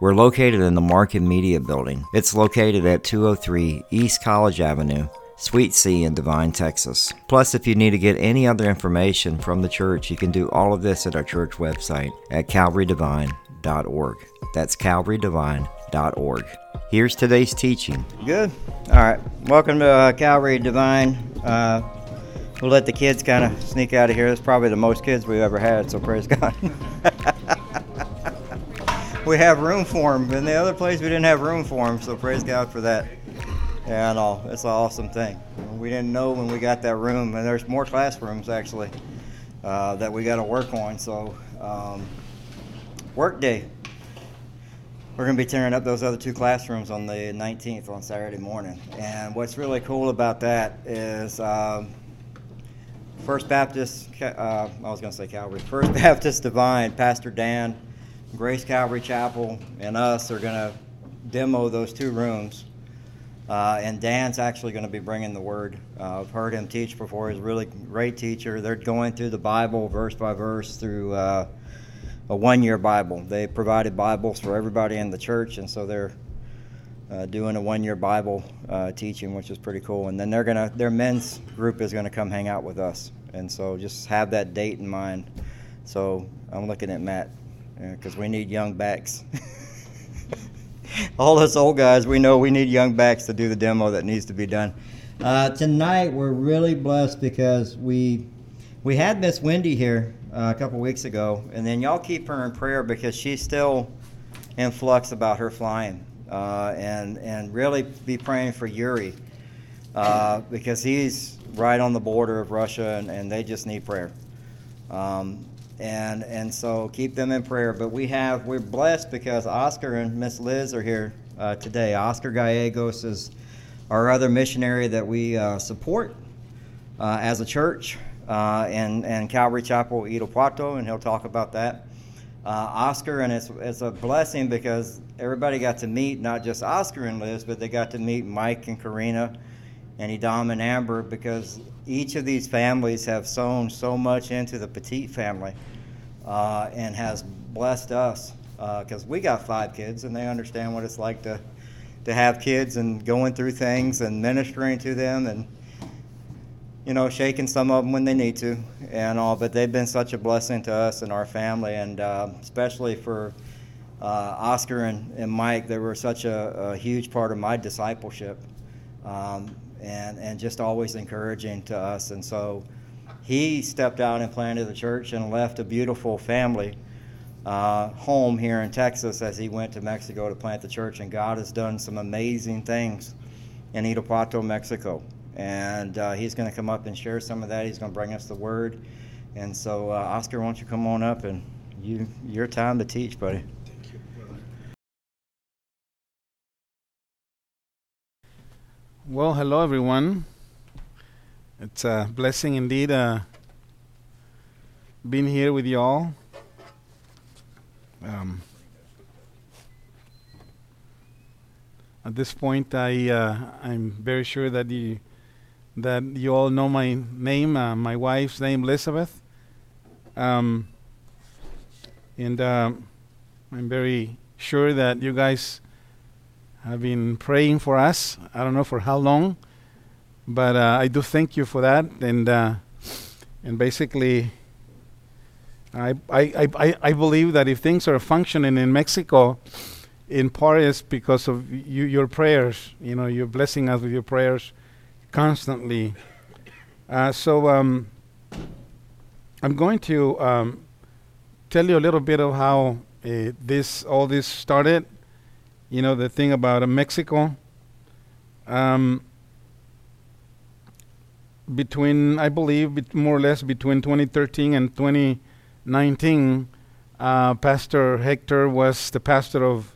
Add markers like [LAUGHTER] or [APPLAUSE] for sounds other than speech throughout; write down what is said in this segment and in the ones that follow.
We're located in the Market Media Building. It's located at 203 East College Avenue, Suite C in Devine, Texas. Plus, if you need to get any other information from the church, you can do all of this at our church website at calvarydevine.org. That's calvarydevine.org. Here's today's teaching. Good. All right. Welcome to uh, Calvary Devine. Uh, we'll let the kids kind of sneak out of here. It's probably the most kids we've ever had, so praise God. [LAUGHS] we have room for them. In the other place, we didn't have room for them, so praise God for that. And all, it's an awesome thing. We didn't know when we got that room, and there's more classrooms actually uh, that we got to work on. So, um, work day. We're going to be tearing up those other two classrooms on the 19th on Saturday morning. And what's really cool about that is um, First Baptist, uh, I was going to say Calvary, First [LAUGHS] Baptist Devine, Pastor Dan, Grace Calvary Chapel, and us are going to demo those two rooms. Uh, and Dan's actually going to be bringing the word. Uh, I've heard him teach before. He's a really great teacher. They're going through the Bible verse by verse through uh, a one year Bible. They provided Bibles for everybody in the church, and so they're uh, doing a one year Bible uh, teaching, which is pretty cool. And then they're gonna their men's group is gonna come hang out with us, and so just have that date in mind. So I'm looking at Matt because we need young backs. [LAUGHS] All us old guys, we know we need young backs to do the demo that needs to be done. Uh, tonight we're really blessed because we we had Miss Wendy here uh, a couple weeks ago, and then y'all keep her in prayer because she's still in flux about her flying, uh, and and really be praying for Yuri uh, because he's right on the border of Russia, and, and they just need prayer. Um, and and so keep them in prayer. But we have we're blessed because Oscar and Miss Liz are here uh, today. Oscar Gallegos is our other missionary that we uh, support uh, as a church uh, and, and Calvary Chapel Irapuato, and he'll talk about that. Uh, Oscar, and it's, it's a blessing because everybody got to meet not just Oscar and Liz, but they got to meet Mike and Karina and Edom and Amber because each of these families have sown so much into the Petit family uh, and has blessed us because uh, we got five kids and they understand what it's like to, to have kids and going through things and ministering to them and you know, shaking some of them when they need to and all. But they've been such a blessing to us and our family, and uh, especially for uh, Oscar and, and Mike, they were such a, a huge part of my discipleship, um, and and just always encouraging to us. And so, he stepped out and planted the church and left a beautiful family. Uh, home here in Texas as he went to Mexico to plant the church, and God has done some amazing things in Irapuato, Mexico and uh, he's going to come up and share some of that. He's going to bring us the word. And so, uh, Oscar, why don't you come on up and you your time to teach, buddy. Thank you. Well, hello, everyone. It's a blessing indeed uh, being here with you all. Um, at this point, I uh, I'm very sure that you that you all know my name, uh, my wife's name, Elizabeth. Um, and uh, I'm very sure that you guys have been praying for us. I don't know for how long, but uh, I do thank you for that. And uh, and basically, I, I, I, I believe that if things are functioning in Mexico, in part is because of you, your prayers. You know, you're blessing us with your prayers constantly. Uh, so um, I'm going to um, tell you a little bit of how uh, this all this started. You know the thing about uh, Mexico. Um, between I believe bet more or less between 2013 and 2019, uh, Pastor Hector was the pastor of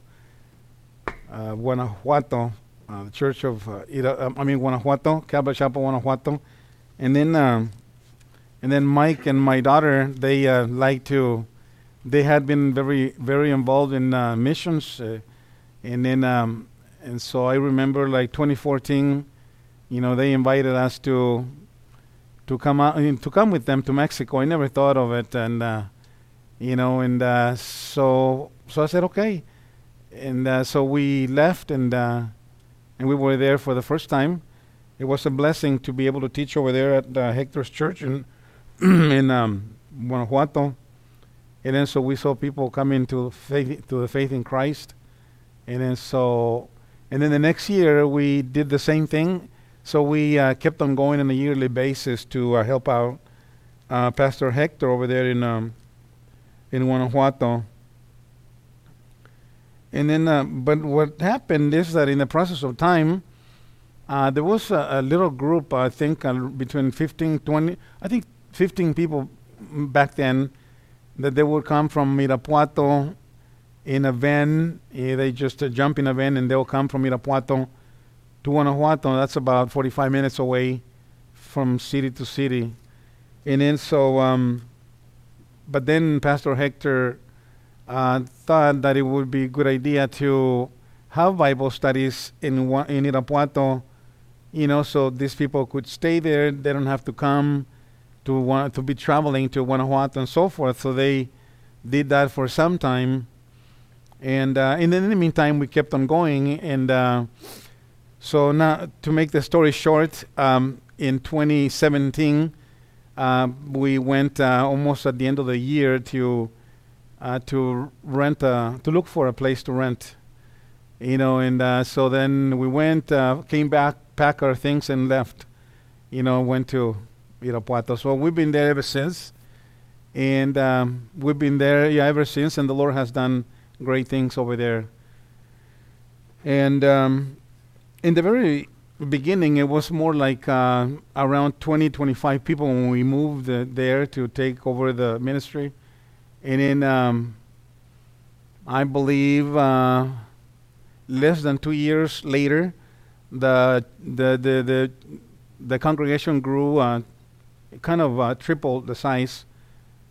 uh, Guanajuato uh, the Church of uh, Ira, um, I mean Guanajuato, Calvary Guanajuato, and then um, and then Mike and my daughter they uh, like to they had been very very involved in missions, and then um, and so I remember like 2014, you know they invited us to to come out to come with them to Mexico. I never thought of it, and uh, you know, and uh, so so I said okay, and uh, so we left, and uh, and we were there for the first time. It was a blessing to be able to teach over there at uh, Hector's church in [CLEARS THROAT] in um, Guanajuato, and then so we saw people come into faith to the faith in Christ, and then so and then the next year we did the same thing. So we uh, kept on going on a yearly basis to uh, help out uh, Pastor Hector over there in um, in Guanajuato. And then, uh, but what happened is that in the process of time, uh, there was a, a little group, I think, uh, between 15, 20, I think 15 people back then, that they would come from Irapuato in a van. Eh, they just jump in a van and they'll come from Irapuato to Guanajuato. That's about 45 minutes away from city to city. And then so, um, but then Pastor Hector uh, thought that it would be a good idea to have Bible studies in in Irapuato, you know, so these people could stay there. They don't have to come to to be traveling to Guanajuato and so forth. So they did that for some time, and uh, in the meantime, we kept on going. And uh, so now, to make the story short, um, in 2017, uh, we went uh, almost at the end of the year to uh, to rent a, to look for a place to rent, you know. And uh, so then we went, uh, came back, packed our things, and left. You know, went to Irapuato. So we've been there ever since, and um, we've been there yeah ever since. And the Lord has done great things over there. And um, in the very beginning, it was more like uh, around 20, 25 people when we moved there to take over the ministry. And then um, I believe uh, less than two years later, the the the the, the congregation grew, uh, kind of uh, tripled the size,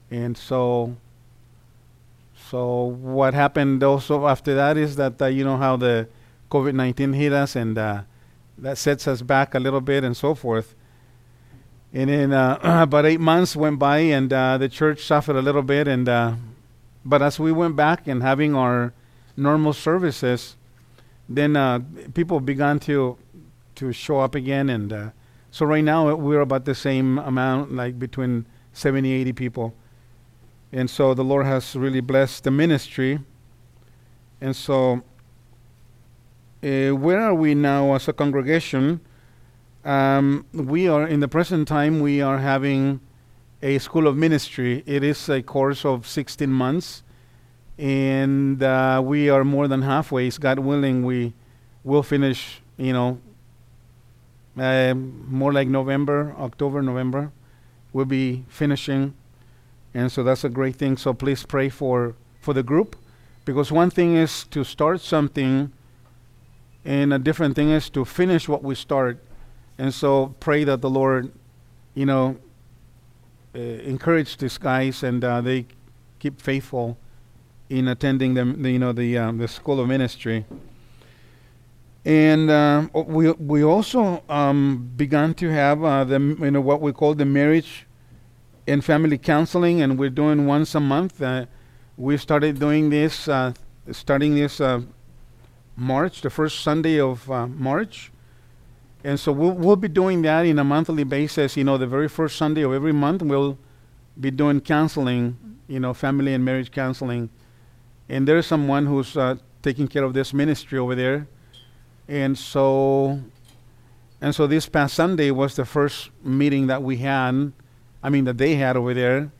and so. So what happened also after that is that uh, you know how the COVID nineteen hit us and uh, that sets us back a little bit and so forth. And then uh, [CLEARS THROAT] about eight months went by, and uh, the church suffered a little bit. And uh, but as we went back and having our normal services, then uh, people began to to show up again. And so right now we're about the same amount, like between 70, 80 people. And so the Lord has really blessed the ministry. And so uh, where are we now as a congregation? Um, we are in the present time. We are having a school of ministry. It is a course of 16 months, and uh, we are more than halfway. God willing, we will finish. You know, uh, more like November, October, November. We'll be finishing, and so that's a great thing. So please pray for for the group, because one thing is to start something and a different thing is to finish what we start. And so pray that the Lord, you know, uh, encourage these guys and uh, they keep faithful in attending them, the, you know, the um, the school of ministry. And um, we we also um, began to have uh, the you know what we call the marriage and family counseling, and we're doing once a month. Uh, we started doing this, uh, starting this uh, March, the first Sunday of uh, March. And so we'll, we'll be doing that in a monthly basis. You know, the very first Sunday of every month, we'll be doing counseling, you know, family and marriage counseling. And there's someone who's uh, taking care of this ministry over there. And so, and so this past Sunday was the first meeting that we had, I mean, that they had over there.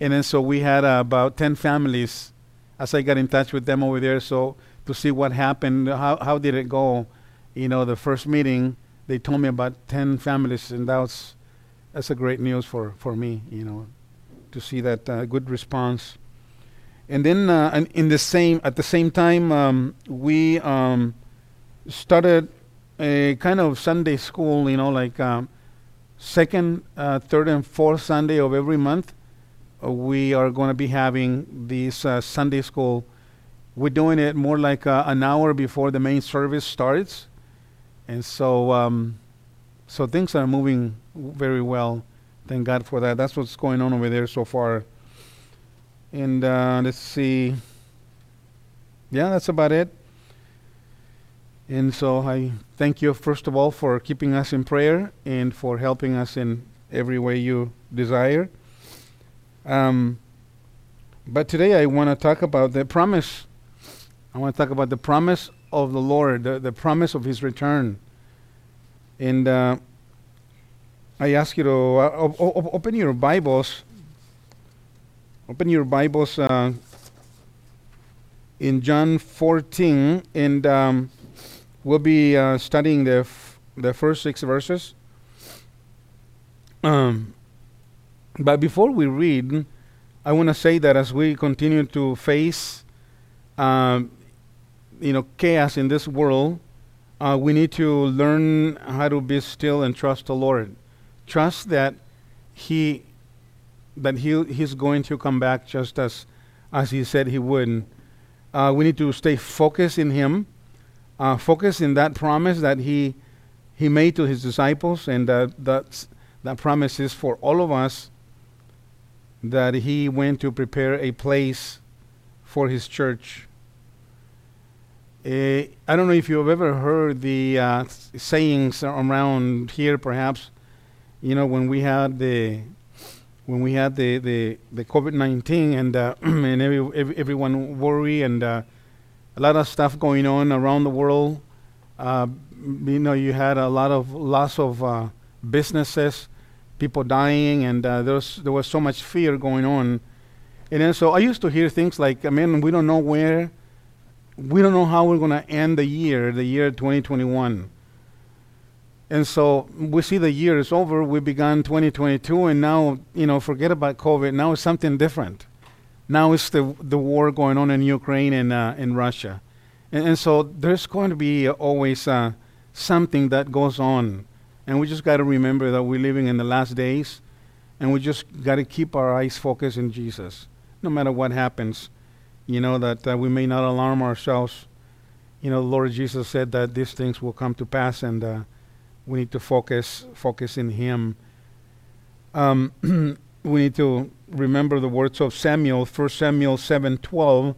And then so we had uh, about 10 families as I got in touch with them over there. So to see what happened. How how did it go? You know, the first meeting they told me about ten families, and that's that's a great news for for me. You know, to see that uh, good response. And then uh, and in the same at the same time, um, we um, started a kind of Sunday school, you know, like um, second, uh, third, and fourth Sunday of every month. uh, we are going to be having this uh, Sunday school. We're doing it more like uh, an hour before the main service starts, and so um, so things are moving very well. Thank God for that. That's what's going on over there so far. And uh, let's see. Yeah, that's about it. And so I thank you, first of all, for keeping us in prayer and for helping us in every way you desire. Um, but today I want to talk about the promise. I want to talk about the promise of the Lord, the, the promise of His return. And uh, I ask you to uh, op- op- open your Bibles. Open your Bibles uh, in John 14, and um, we'll be uh, studying the f- the first six verses. Um, but before we read, I want to say that as we continue to face, um, you know, chaos in this world, uh, we need to learn how to be still and trust the Lord. Trust that He that He He's going to come back just as as He said He would. Uh, we need to stay focused in Him, uh, focus in that promise that He He made to His disciples, and that that's, that promise is for all of us. That He went to prepare a place for His church. Uh, I don't know if you've ever heard the uh, sayings around here, perhaps. You know, when we had the when we had the the, the COVID nineteen and uh, [CLEARS THROAT] and every, every, everyone worry and uh, a lot of stuff going on around the world. Uh, you know, you had a lot of loss of uh, businesses, people dying, and there was there was so much fear going on. And then so I used to hear things like, "I mean, we don't know where." We don't know how we're going to end the year, the year 2021. And so we see the year is over. We began 2022, and now, you know, forget about COVID. Now it's something different. Now it's the, the war going on in Ukraine and uh, in Russia. And, and so there's going to be always uh, something that goes on. And we just got to remember that we're living in the last days, and we just got to keep our eyes focused in Jesus, no matter what happens you know, that uh, we may not alarm ourselves. You know, the Lord Jesus said that these things will come to pass, and uh, we need to focus focus in Him. Um, [CLEARS THROAT] we need to remember the words of Samuel, 1 Samuel seven twelve.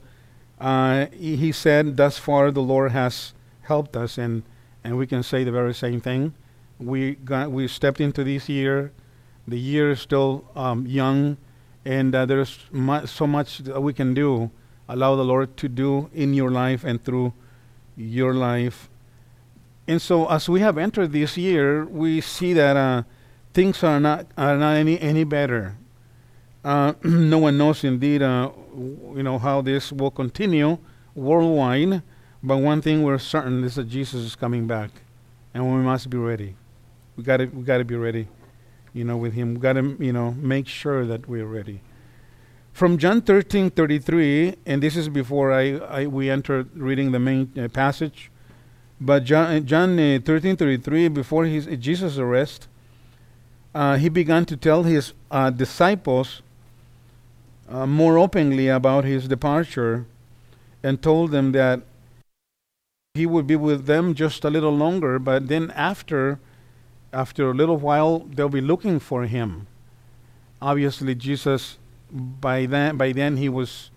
Uh, he, he said, "Thus far, the Lord has helped us," and and we can say the very same thing. We got we stepped into this year. The year is still um, young, and uh, there's mu- so much that we can do allow the Lord to do in your life and through your life. And so, as we have entered this year, we see that uh, things are not are not any any better. Uh, [CLEARS THROAT] no one knows indeed, uh, w- you know, how this will continue worldwide. But one thing we're certain is that Jesus is coming back, and we must be ready. We got to we got to be ready, you know, with Him. We got to you know make sure that we're ready from John 13 33, and this is before I, I we enter reading the main uh, passage, but John, uh, John uh, 13 33, before his, uh, Jesus' arrest, uh, he began to tell his uh, disciples more openly about his departure and told them that he would be with them just a little longer, but then after, after a little while, they'll be looking for him. Obviously, Jesus by then by then he was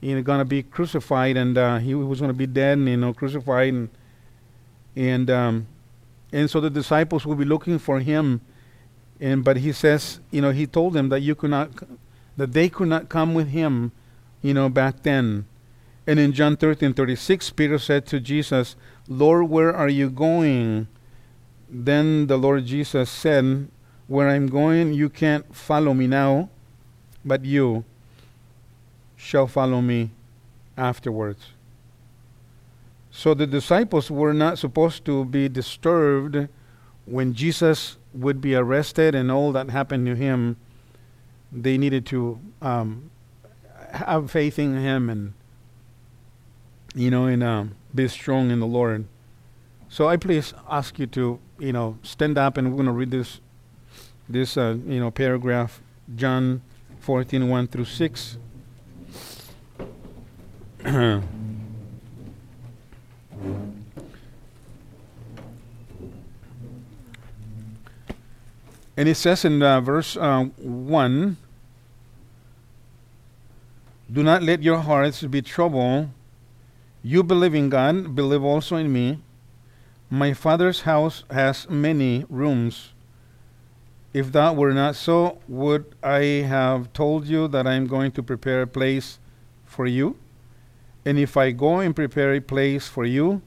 you know going to be crucified and uh, he was going to be dead and you know crucified and and um, and so the disciples will be looking for him. And but he says you know he told them that you could not that they could not come with him you know back then. And in John 13 36 Peter said to Jesus Lord where are you going? Then the Lord Jesus said where I'm going you can't follow me now but you shall follow me afterwards. So the disciples were not supposed to be disturbed when Jesus would be arrested and all that happened to him. They needed to um, have faith in him and, you know, and um, be strong in the Lord. So I please ask you to, you know, stand up and we're going to read this, this, uh, you know, paragraph, John 14, 1 through 6. [CLEARS THROAT] And it says in uh, verse uh, 1 Do not let your hearts be troubled. You believe in God, believe also in me. My Father's house has many rooms. If that were not so, would I have told you that I am going to prepare a place for you? And if I go and prepare a place for you,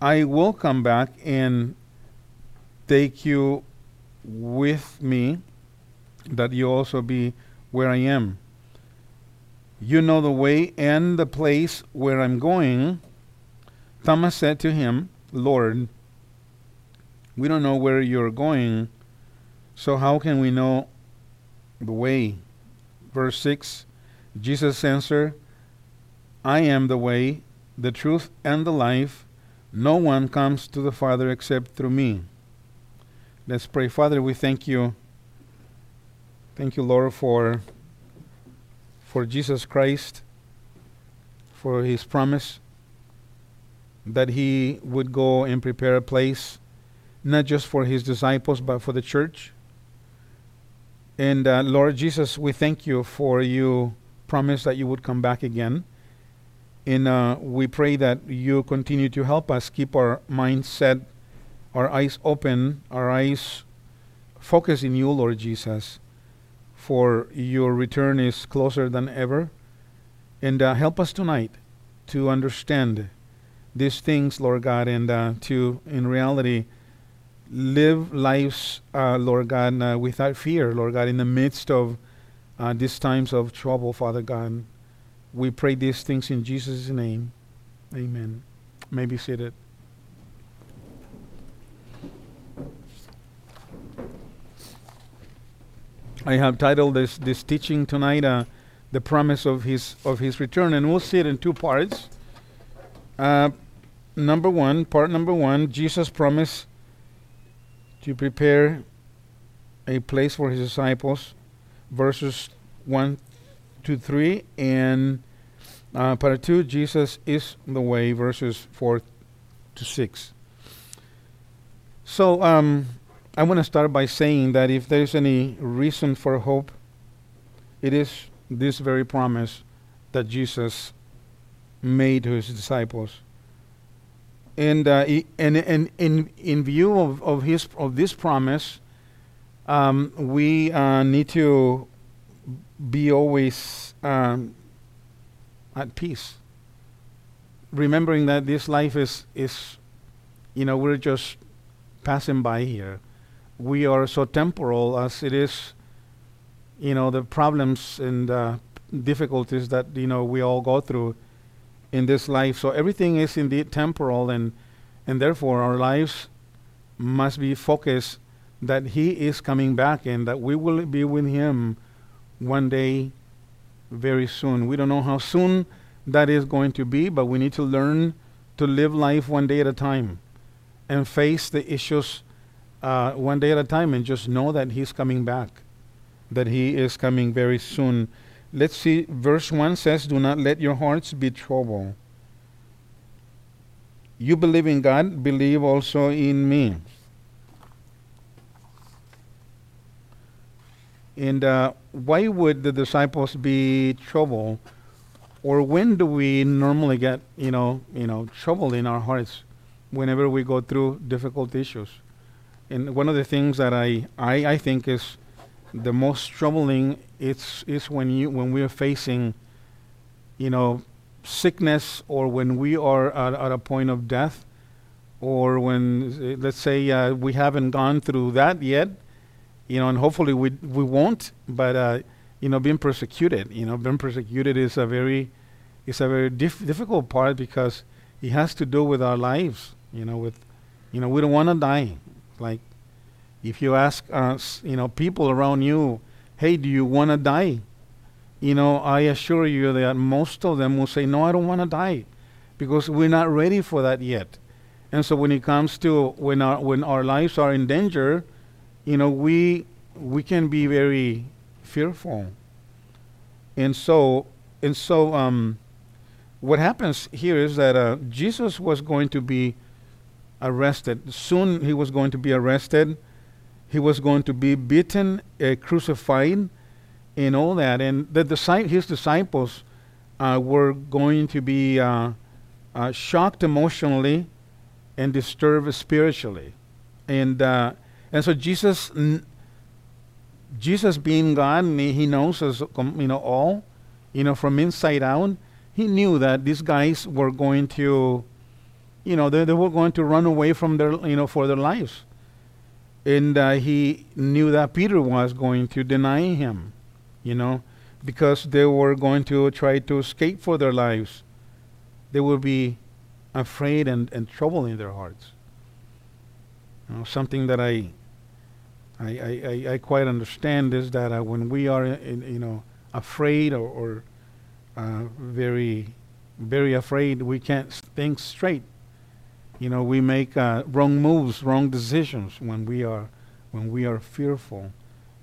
I will come back and take you with me, that you also be where I am. You know the way and the place where I'm going. Thomas said to him, Lord, we don't know where you're going, so how can we know the way? Verse 6 Jesus answered, I am the way, the truth, and the life. No one comes to the Father except through me. Let's pray. Father, we thank you. Thank you, Lord, for for Jesus Christ, for his promise that he would go and prepare a place, not just for his disciples, but for the church. And uh, Lord Jesus, we thank you for you promise that you would come back again. And uh, we pray that you continue to help us keep our minds set our eyes open, our eyes focused in you, Lord Jesus, for your return is closer than ever. And uh, help us tonight to understand these things, Lord God, and uh, to, in reality, live lives, uh, Lord God, uh, without fear, Lord God, in the midst of uh, these times of trouble, Father God. We pray these things in Jesus' name. Amen. May be seated. I have titled this this teaching tonight uh, "The Promise of His of His Return," and we'll see it in two parts. Uh, number one, part number one, Jesus promised to prepare a place for His disciples, verses one to three, and uh, part two, Jesus is the way, verses four to six. So, um, I want to start by saying that if there's any reason for hope, it is this very promise that Jesus made to his disciples. And, uh, and in, in view of, of, his, of this promise, um, we uh, need to be always um, at peace. Remembering that this life is, is, you know, we're just passing by here we are so temporal as it is, you know, the problems and uh, difficulties that, you know, we all go through in this life. So everything is indeed temporal and, and therefore our lives must be focused that he is coming back and that we will be with him one day very soon. We don't know how soon that is going to be, but we need to learn to live life one day at a time and face the issues uh, one day at a time and just know that He's coming back, that He is coming very soon. Let's see, verse 1 says, Do not let your hearts be troubled. You believe in God, believe also in me. And uh, why would the disciples be troubled? Or when do we normally get, you know, you know, trouble in our hearts whenever we go through difficult issues? And one of the things that I, I, I think is the most troubling it's is when you when we are facing, you know, sickness or when we are at, at a point of death, or when let's say uh, we haven't gone through that yet, you know, and hopefully we we won't. But uh, you know, being persecuted, you know, being persecuted is a very is a very dif- difficult part because it has to do with our lives. You know, with you know, we don't want to die. Like, if you ask us, you know, people around you, hey, do you want to die? You know, I assure you that most of them will say, no, I don't want to die because we're not ready for that yet. And so when it comes to when our when our lives are in danger, you know, we we can be very fearful. And so and so um, what happens here is that uh, Jesus was going to be arrested. Soon he was going to be arrested. He was going to be beaten, uh, crucified, and all that. And the his disciples uh, were going to be uh, uh shocked emotionally and disturbed spiritually. And, uh, and so Jesus, Jesus being God, he knows us, you know, all, you know, from inside out. He knew that these guys were going to, you know, they, they were going to run away from their, you know, for their lives. And uh, he knew that Peter was going to deny him, you know, because they were going to try to escape for their lives. They would be afraid and, and trouble in their hearts. You know, something that I, I, I, I quite understand is that uh, when we are, in, you know, afraid or, or uh, very, very afraid, we can't think straight. You know, we make uh, wrong moves, wrong decisions when we are, when we are fearful,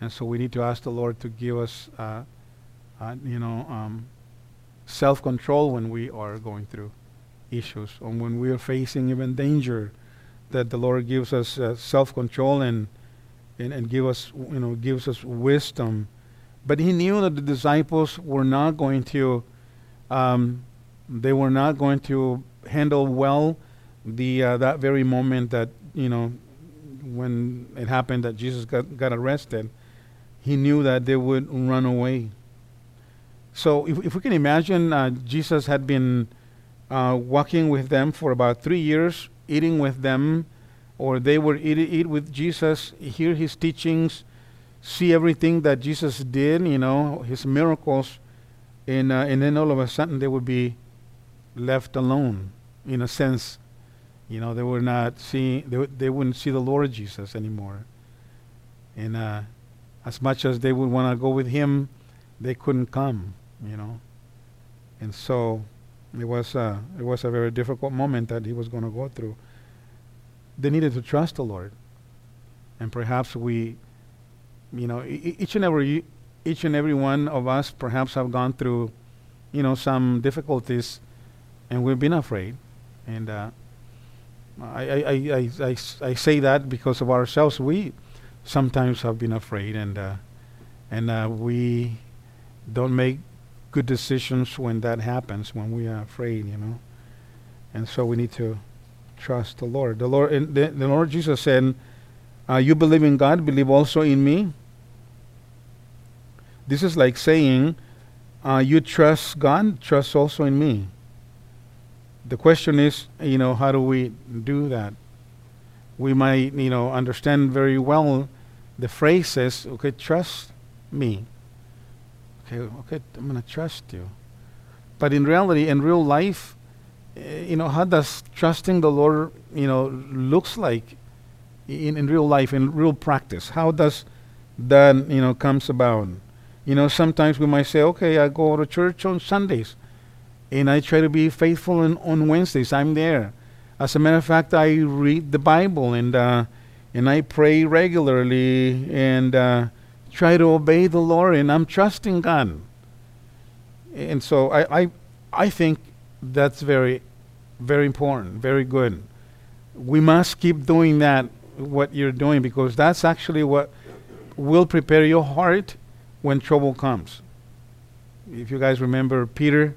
and so we need to ask the Lord to give us, uh, uh, you know, um, self-control when we are going through issues, and when we are facing even danger, that the Lord gives us uh, self-control and, and and give us you know gives us wisdom. But he knew that the disciples were not going to, um, they were not going to handle well the uh, that very moment that you know when it happened that Jesus got got arrested. He knew that they would run away. So if if we can imagine, uh, Jesus had been uh, walking with them for about three years, eating with them, or they were eat, eat with Jesus, hear his teachings, see everything that Jesus did, you know, his miracles, and, uh, and then all of a sudden they would be left alone, in a sense. You know, they were not seeing, they, w- they wouldn't see the Lord Jesus anymore. And uh, as much as they would want to go with him, they couldn't come, you know. And so it was, uh, it was a very difficult moment that he was going to go through. They needed to trust the Lord. And perhaps we, you know, each and every, each and every one of us perhaps have gone through, you know, some difficulties and we've been afraid. And uh, I, I, I, I, I, say that because of ourselves. We sometimes have been afraid and, uh, and uh, we don't make good decisions when that happens, when we are afraid, you know. And so we need to trust the Lord. The Lord, the, the Lord Jesus said, uh, "You believe in God, believe also in me." This is like saying, uh, "You trust God, trust also in me." The question is, you know, how do we do that? We might, you know, understand very well the phrases. Okay, trust me okay, okay, I'm going to trust you. But in reality, in real life, eh, you know, how does trusting the Lord, you know, looks like in, in real life, in real practice? How does that, you know, comes about? You know, sometimes we might say, okay, I go to church on Sundays and I try to be faithful in, on Wednesdays. I'm there. As a matter of fact, I read the Bible and, uh, and I pray regularly and, uh, try to obey the Lord, and I'm trusting God. And so I, I, I think that's very, very important, very good. We must keep doing that, what you're doing, because that's actually what will prepare your heart when trouble comes. If you guys remember Peter,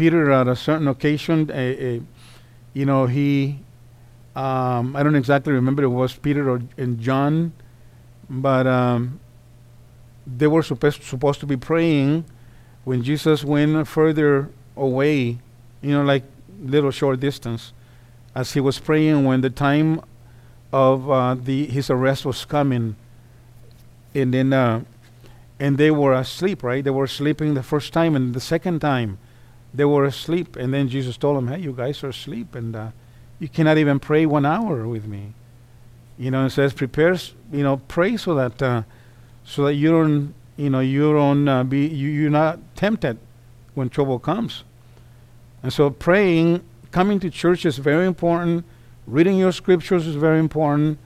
Peter at a certain occasion, a, a, you know, he, um, I don't exactly remember it was Peter or and John but um, they were supposed supposed to be praying when Jesus went further away, you know, like little short distance, as he was praying when the time of uh, the his arrest was coming, and then uh, and they were asleep, right? They were sleeping the first time, and the second time they were asleep, and then Jesus told them, "Hey, you guys are asleep, and uh, you cannot even pray one hour with me." You know, it says, prepares, you know, pray so that, uh, so that you don't, you know, you don't uh, be, you, you're not tempted when trouble comes. And so praying coming to church is very important. Reading your scriptures is very important.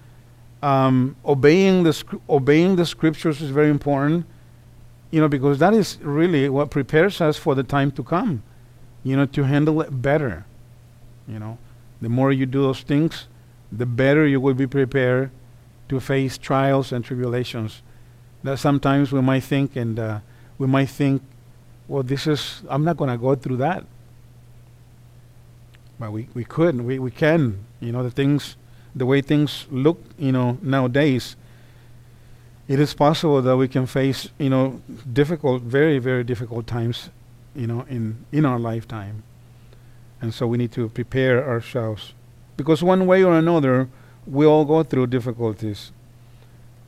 Um, obeying the scr- obeying the scriptures is very important. You know, because that is really what prepares us for the time to come. You know, to handle it better. You know, the more you do those things, the better you will be prepared to face trials and tribulations. That sometimes we might think, and uh, we might think, well, this is, I'm not going to go through that. But we, we could, we, we can. You know, the things, the way things look, you know, nowadays, it is possible that we can face, you know, difficult, very, very difficult times, you know, in, in our lifetime. And so we need to prepare ourselves. Because one way or another, we all go through difficulties.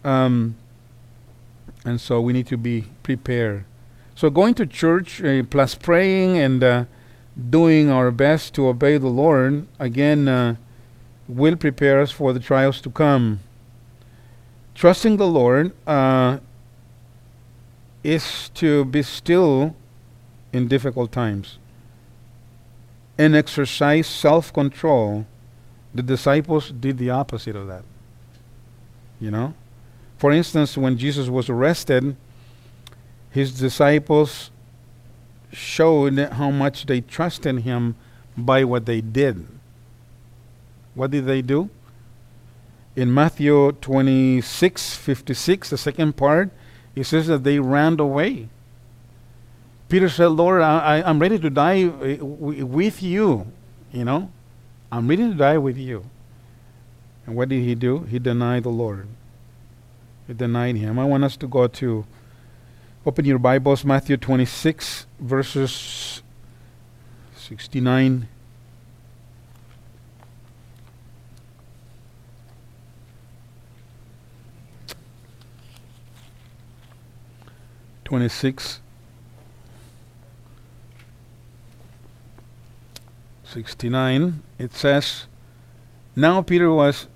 Um, and so we need to be prepared. So going to church uh, plus praying and uh, doing our best to obey the Lord, again, uh, will prepare us for the trials to come. Trusting the Lord uh, is to be still in difficult times and exercise self control. The disciples did the opposite of that. You know? For instance, when Jesus was arrested, his disciples showed how much they trusted him by what they did. What did they do? In Matthew 26 56, the second part, it says that they ran away. Peter said, Lord, I, am ready to die with you. You know, I'm ready to die with you. And what did he do? He denied the Lord. He denied him. I want us to go to open your Bibles, Matthew 26, verses 69. Twenty-six, sixty-nine. It says, "Now Peter was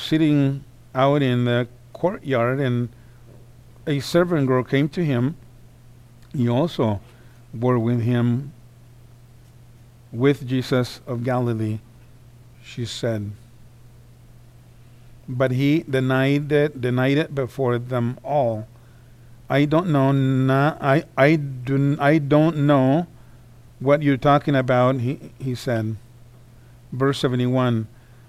sitting out in the courtyard, and a servant girl came to him. He also were with him with Jesus of Galilee, she said. But he denied it, denied it before them all. I don't know. Not, I I do. I don't know what you're talking about. He he said. Verse seventy one.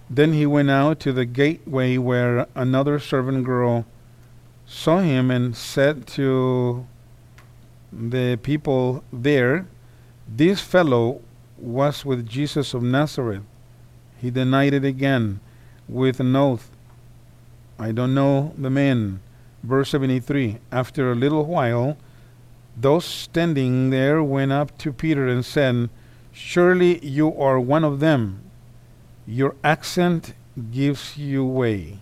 Then he went out to the gateway where another servant girl saw him and said to the people there, This fellow was with Jesus of Nazareth. He denied it again with an oath. I don't know the man. Verse 73 After a little while, those standing there went up to Peter and said, Surely you are one of them your accent gives you away.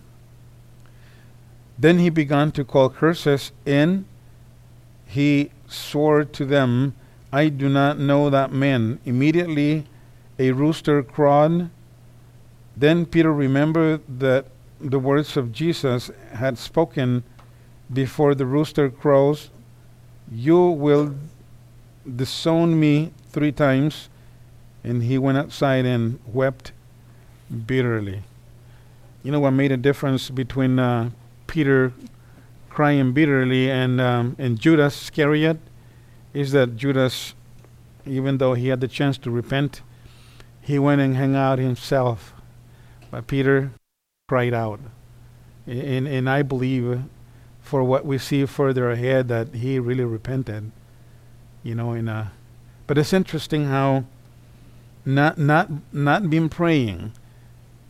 Then he began to call curses, and he swore to them, I do not know that man. Immediately a rooster crowed. Then Peter remembered that the words of Jesus had spoken before the rooster crows, You will disown me three times. And he went outside and wept bitterly. You know what made a difference between uh, Peter crying bitterly and um, and Judas Iscariot is that Judas, even though he had the chance to repent, he went and hung out himself. But Peter cried out, and and I believe, for what we see further ahead, that he really repented. You know, in a, but it's interesting how not not not been praying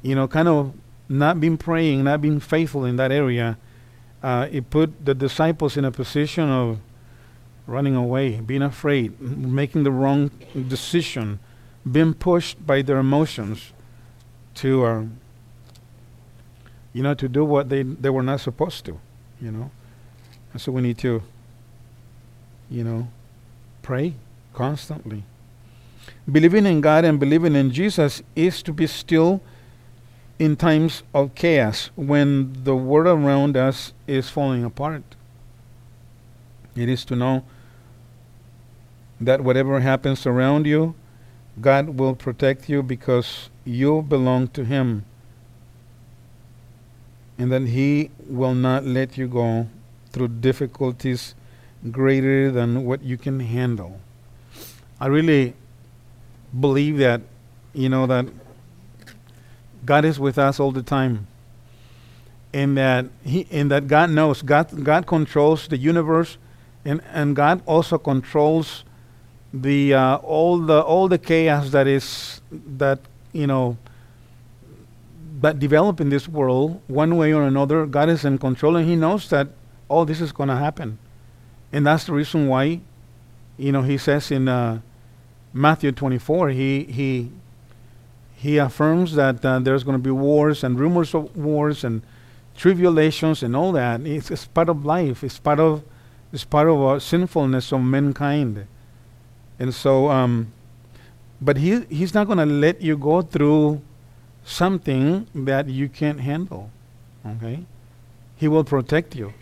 you know, kind of not being praying, not being faithful in that area, uh, it put the disciples in a position of running away, being afraid, making the wrong decision, being pushed by their emotions to, uh, you know, to do what they they were not supposed to, you know. And so we need to, you know, pray constantly. Believing in God and believing in Jesus is to be still in times of chaos when the world around us is falling apart. It is to know that whatever happens around you, God will protect you because you belong to Him. And that He will not let you go through difficulties greater than what you can handle. I really believe that, you know, that God is with us all the time. And that he and that God knows. God God controls the universe and, and God also controls the uh, all the all the chaos that is that you know that develop in this world one way or another god is in control and he knows that all this is going to happen. And that's the reason why you know he says in uh, matthew 24 he he he affirms that uh, there's going to be wars and rumors of wars and tribulations and all that. It's, it's part of life. It's part of it's part of our sinfulness of mankind. And so, um, but he, he's not going to let you go through something that you can't handle. Okay? He will protect you.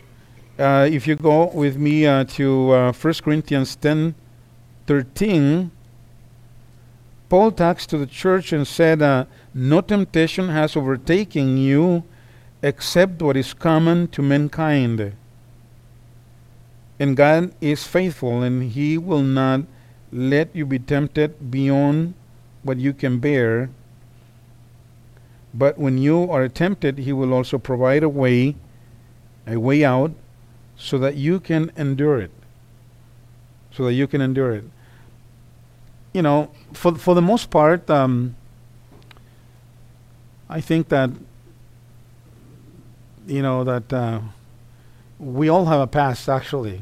Uh, if you go with me uh, to uh, 1 Corinthians 10 13, Paul talks to the church and said, uh, No temptation has overtaken you except what is common to mankind. And God is faithful, and He will not let you be tempted beyond what you can bear. But when you are tempted, He will also provide a way, a way out, so that you can endure it. So that you can endure it. You know, for for the most part, um, I think that you know that uh, we all have a past. Actually,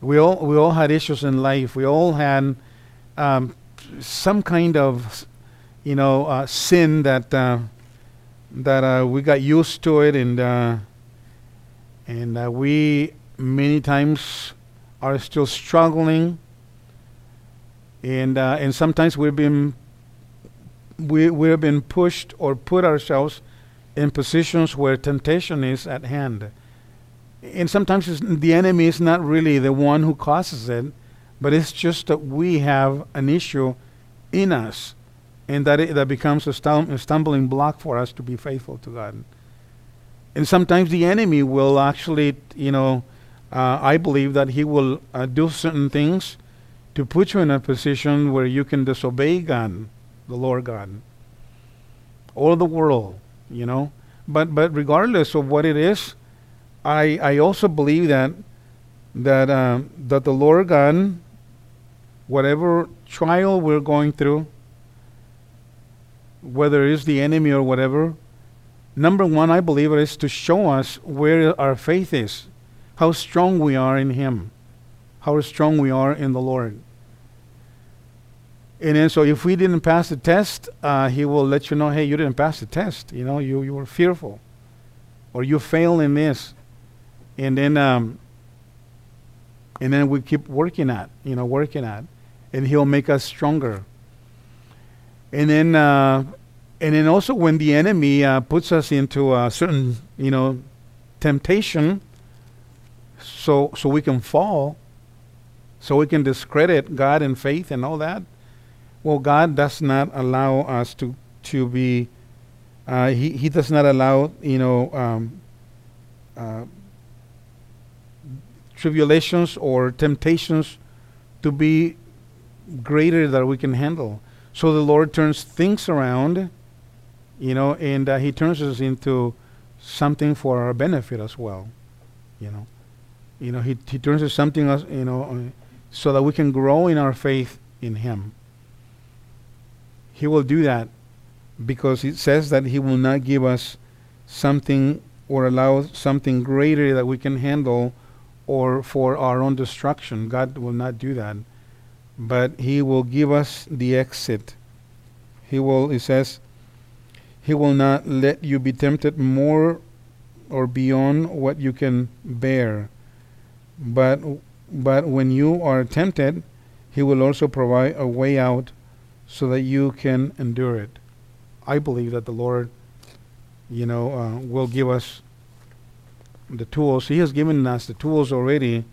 we all we all had issues in life. We all had um, some kind of you know uh, sin that uh, that uh, we got used to it, and uh, and uh, we many times are still struggling, and uh, and sometimes we've been we we've been pushed or put ourselves in positions where temptation is at hand. And sometimes the enemy is not really the one who causes it, but it's just that we have an issue in us, and that it, that becomes a, stum- a stumbling block for us to be faithful to God. And sometimes the enemy will actually, you know, uh, I believe that he will uh, do certain things to put you in a position where you can disobey God, the Lord God, or the world, you know. But but regardless of what it is, I I also believe that that um, that the Lord God, whatever trial we're going through, whether it's the enemy or whatever, number one, I believe it is to show us where our faith is, how strong we are in Him, how strong we are in the Lord. And then, so if we didn't pass the test, uh, He will let you know, hey, you didn't pass the test. You know, you, you were fearful, or you failed in this and then um, and then we keep working at you know working at and he'll make us stronger and then uh, and then also when the enemy uh, puts us into a certain you know temptation so so we can fall so we can discredit god and faith and all that well god does not allow us to to be uh, he, he does not allow you know um, uh, tribulations or temptations to be greater that we can handle. So the Lord turns things around, you know, and uh, He turns us into something for our benefit as well, you know. You know, He He turns us something else, you know, uh, so that we can grow in our faith in Him. He will do that because it says that He will not give us something or allow something greater that we can handle or for our own destruction. God will not do that. But He will give us the exit. He will, He says, He will not let you be tempted more or beyond what you can bear. But, but when you are tempted, He will also provide a way out so that you can endure it. I believe that the Lord, you know, uh, will give us the tools. He has given us the tools already,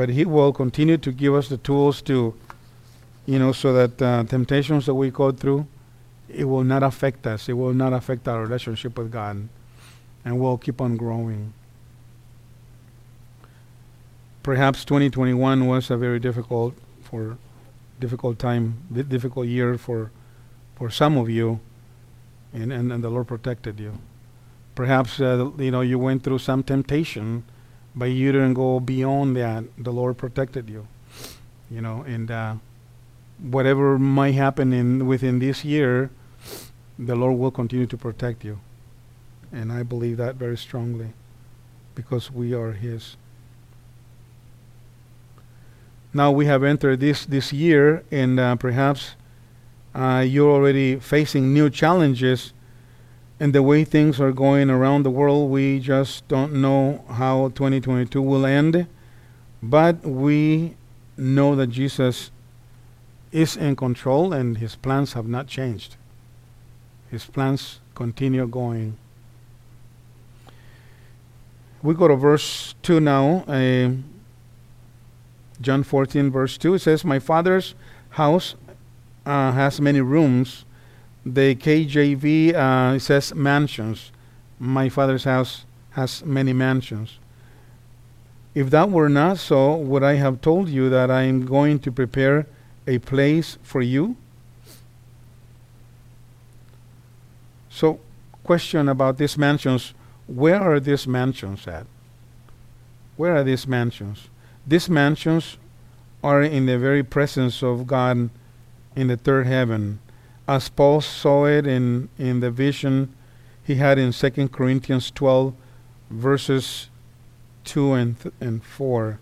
but He will continue to give us the tools to you know, so that uh, temptations that we go through, it will not affect us. It will not affect our relationship with God, and we'll keep on growing. Perhaps 2021 was a very difficult for difficult time, difficult year for for some of you, and, and, and the Lord protected you. Perhaps uh, you know you went through some temptation, but you didn't go beyond that. The Lord protected you, you know, and uh, whatever might happen in within this year, the Lord will continue to protect you, and I believe that very strongly, because we are His. Now we have entered this this year, and uh, perhaps uh, you're already facing new challenges and the way things are going around the world, we just don't know how 2022 will end. But we know that Jesus is in control and his plans have not changed. His plans continue going. We go to verse 2 now. Uh, John 14, verse 2. It says, My father's house uh, has many rooms. The KJV uh, says mansions. My father's house has many mansions. If that were not so, would I have told you that I am going to prepare a place for you? So, question about these mansions where are these mansions at? Where are these mansions? These mansions are in the very presence of God in the third heaven. As Paul saw it in, in the vision he had in 2 Corinthians 12, verses 2 and, th- and 4.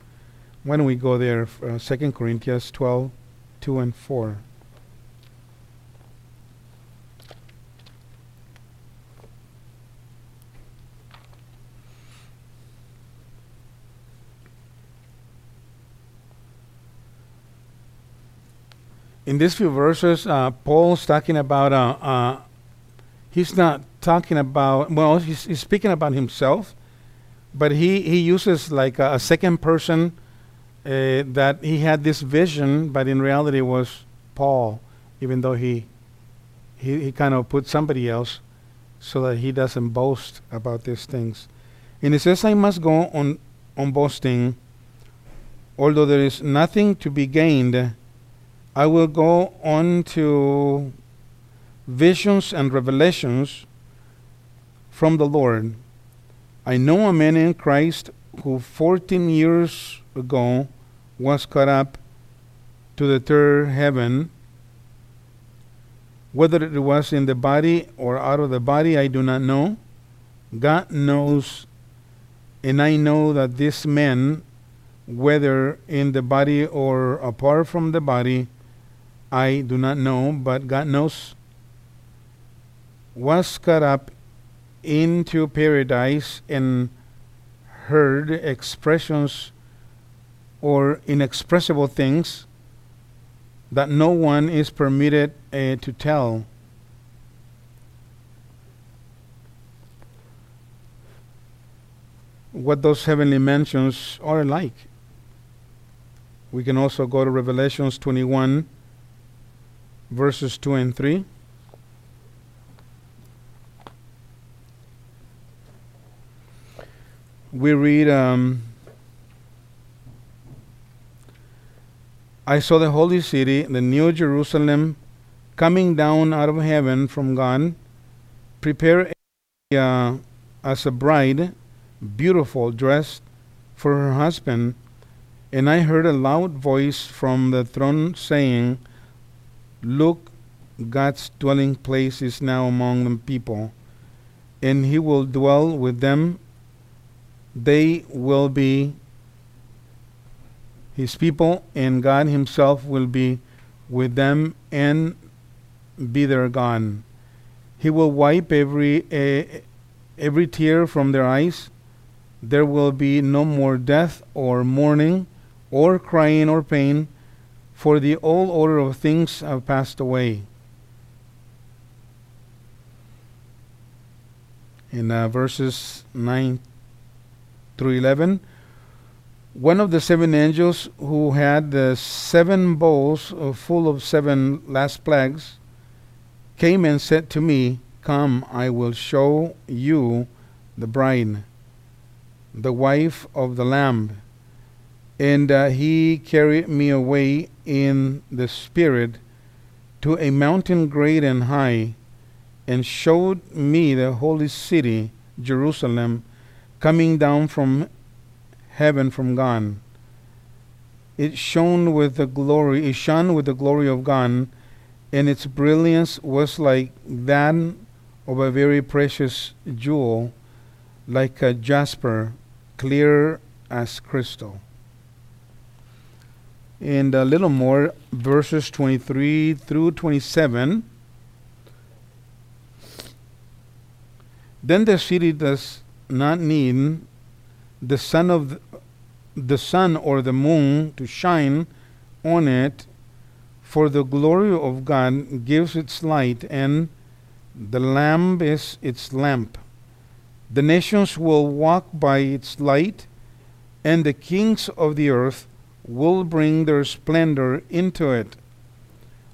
When we go there? Uh, 2 Corinthians 12, 2 and 4. In these few verses, uh, Paul's talking about, uh, uh, he's not talking about, well, he's, he's, speaking about himself, but he, he uses like a, a second person uh, that he had this vision, but in reality it was Paul, even though he, he, he kind of put somebody else so that he doesn't boast about these things. And he says, I must go on, on boasting, although there is nothing to be gained I will go on to visions and revelations from the Lord. I know a man in Christ who 14 years ago was caught up to the third heaven. Whether it was in the body or out of the body, I do not know. God knows, and I know that this man, whether in the body or apart from the body, I do not know, but God knows, was caught up into paradise and heard expressions or inexpressible things that no one is permitted uh, to tell. What those heavenly mansions are like. We can also go to Revelations 21 verses 2 and 3. We read, um, I saw the holy city, the new Jerusalem, coming down out of heaven from God, prepare uh, as a bride, beautiful, dressed for her husband. And I heard a loud voice from the throne saying, Look, God's dwelling place is now among the people, and he will dwell with them. They will be his people, and God himself will be with them and be their God. He will wipe every uh, every tear from their eyes. There will be no more death or mourning or crying or pain for the old order of things have passed away. In uh, verses 9 through 11, one of the seven angels who had the seven bowls full of seven last plagues came and said to me, Come, I will show you the bride, the wife of the Lamb. And uh, he carried me away in the Spirit to a mountain great and high, and showed me the holy city, Jerusalem, coming down from heaven from God. It shone with the glory, it shone with the glory of God, and its brilliance was like that of a very precious jewel, like a jasper, clear as crystal. And a little more, verses 23 through 27. Then the city does not need the sun of the, the sun or the moon to shine on it, for the glory of God gives its light, and the Lamb is its lamp. The nations will walk by its light, and the kings of the earth will bring their splendor into it.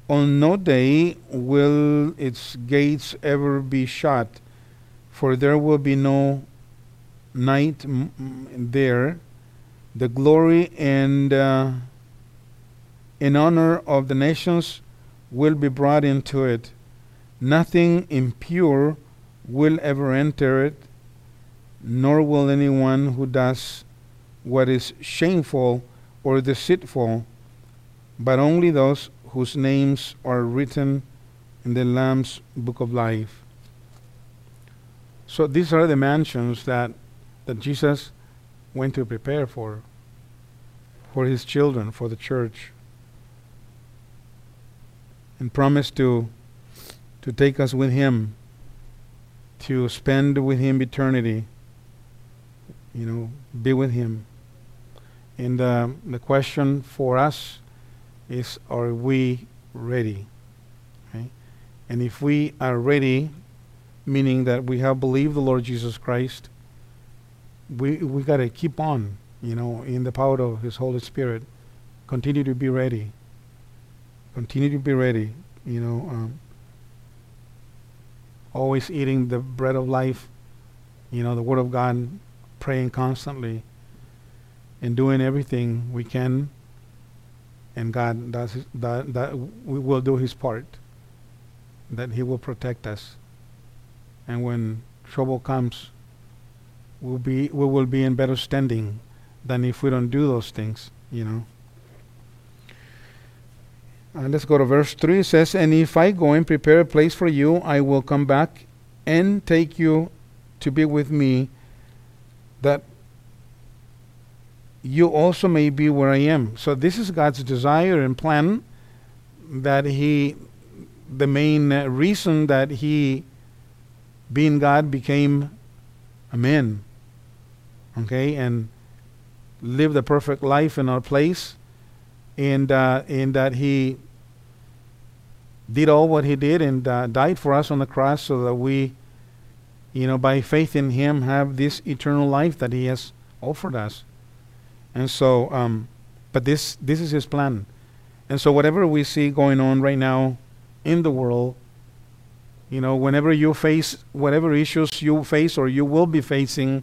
On no day will its gates ever be shut, for there will be no night there, the glory and uh, in honor of the nations will be brought into it. Nothing impure will ever enter it, nor will anyone who does what is shameful or deceitful, but only those whose names are written in the Lamb's book of life. So these are the mansions that that Jesus went to prepare for for his children, for the church, and promised to to take us with him to spend with him eternity. You know, be with him. And uh, the question for us is, are we ready? Okay? And if we are ready, meaning that we have believed the Lord Jesus Christ, we we got to keep on, you know, in the power of His Holy Spirit. Continue to be ready. Continue to be ready, you know. Um, always eating the bread of life, you know, the Word of God, praying constantly, and doing everything we can. And God does that. That we will do His part. That He will protect us. And when trouble comes, we'll be we will be in better standing than if we don't do those things, you know. Uh, let's go to verse 3. It says, And if I go and prepare a place for you, I will come back and take you to be with me, that you also may be where I am. So, this is God's desire and plan that He, the main reason that He, being God, became a man okay, and lived a perfect life in our place, and uh, in that He did all what He did and uh, died for us on the cross, so that we, you know, by faith in Him, have this eternal life that He has offered us. And so, um, but this this is His plan, and so whatever we see going on right now in the world. You know, whenever you face whatever issues you face or you will be facing,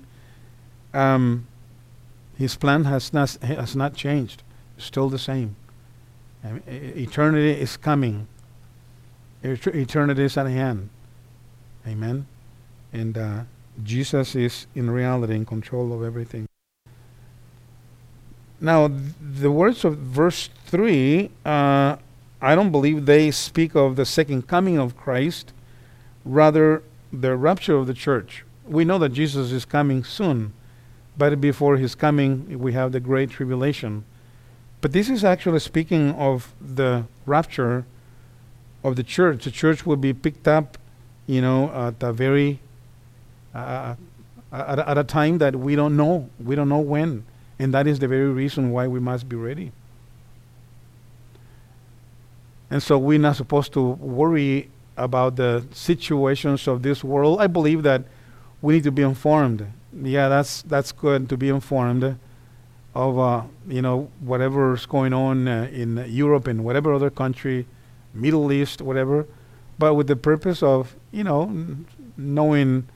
um, his plan has not, has not changed. It's still the same. eternity is coming. eternity is at hand. Amen. And uh, Jesus is in reality in control of everything. Now, th- the words of verse 3, uh, I don't believe they speak of the second coming of Christ, rather, the rapture of the church. We know that Jesus is coming soon. But before his coming, we have the great tribulation. But this is actually speaking of the rapture of the church. The church will be picked up, you know, at a very uh, at, at a time that we don't know. We don't know when, and that is the very reason why we must be ready. And so we're not supposed to worry about the situations of this world. I believe that we need to be informed yeah, that's that's good to be informed. of uh, you know whatever's going on uh, in Europe and whatever other country, Middle East, whatever, but with the purpose of you know n- knowing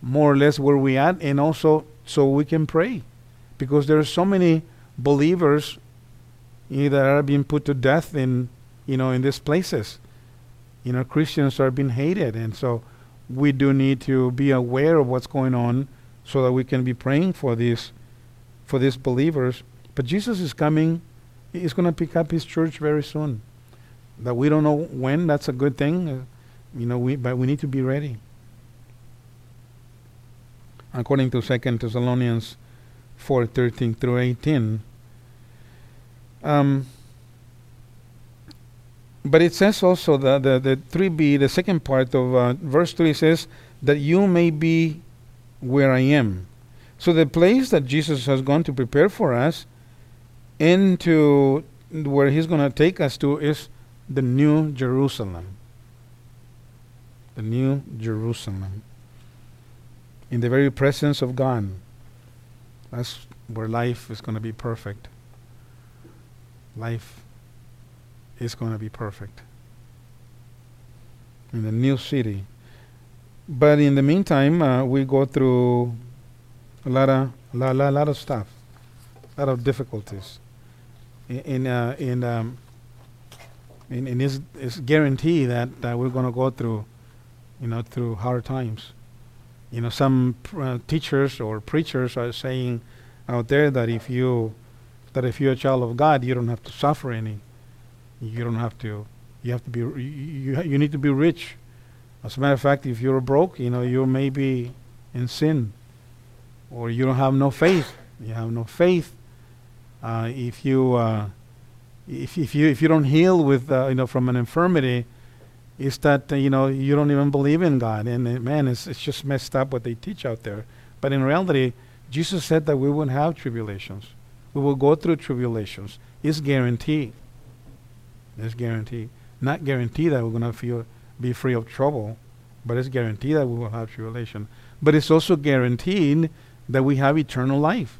more or less where we at, and also so we can pray, because there are so many believers you know, that are being put to death in you know in these places. You know, Christians are being hated, and so we do need to be aware of what's going on, so that we can be praying for these for these believers. But Jesus is coming; He's going to pick up His church very soon. That we don't know when. That's a good thing, uh, you know. We but we need to be ready. According to Second Thessalonians four thirteen through eighteen. Um, but it says also the the, the 3b, the second part of uh, verse 3 says that you may be where I am. So the place that Jesus has gone to prepare for us into where he's going to take us to is the new Jerusalem. The new Jerusalem. In the very presence of God. That's where life is going to be perfect. Life is going to be perfect. In the new city. But in the meantime, uh, we go through a lot of, lot, lot, lot of stuff, a lot of difficulties. In, in, uh, in, um, in, in it's, it's guarantee that, that we're going to go through, you know, through hard times. You know, some uh, teachers or preachers are saying out there that if you that if you're a child of God, you don't have to suffer any. You don't have to. You have to be. You, you, you need to be rich. As a matter of fact, if you're broke, you know you may be in sin, or you don't have no faith. You have no faith. Uh, if you uh, if if you if you don't heal with uh, you know from an infirmity, it's that uh, you know you don't even believe in God. And uh, man, it's it's just messed up what they teach out there. But in reality, Jesus said that we wouldn't have tribulations. We will go through tribulations. It's guaranteed. It's guaranteed. Not guaranteed that we're going to feel be free of trouble, but it's guaranteed that we will have tribulation. But it's also guaranteed that we have eternal life.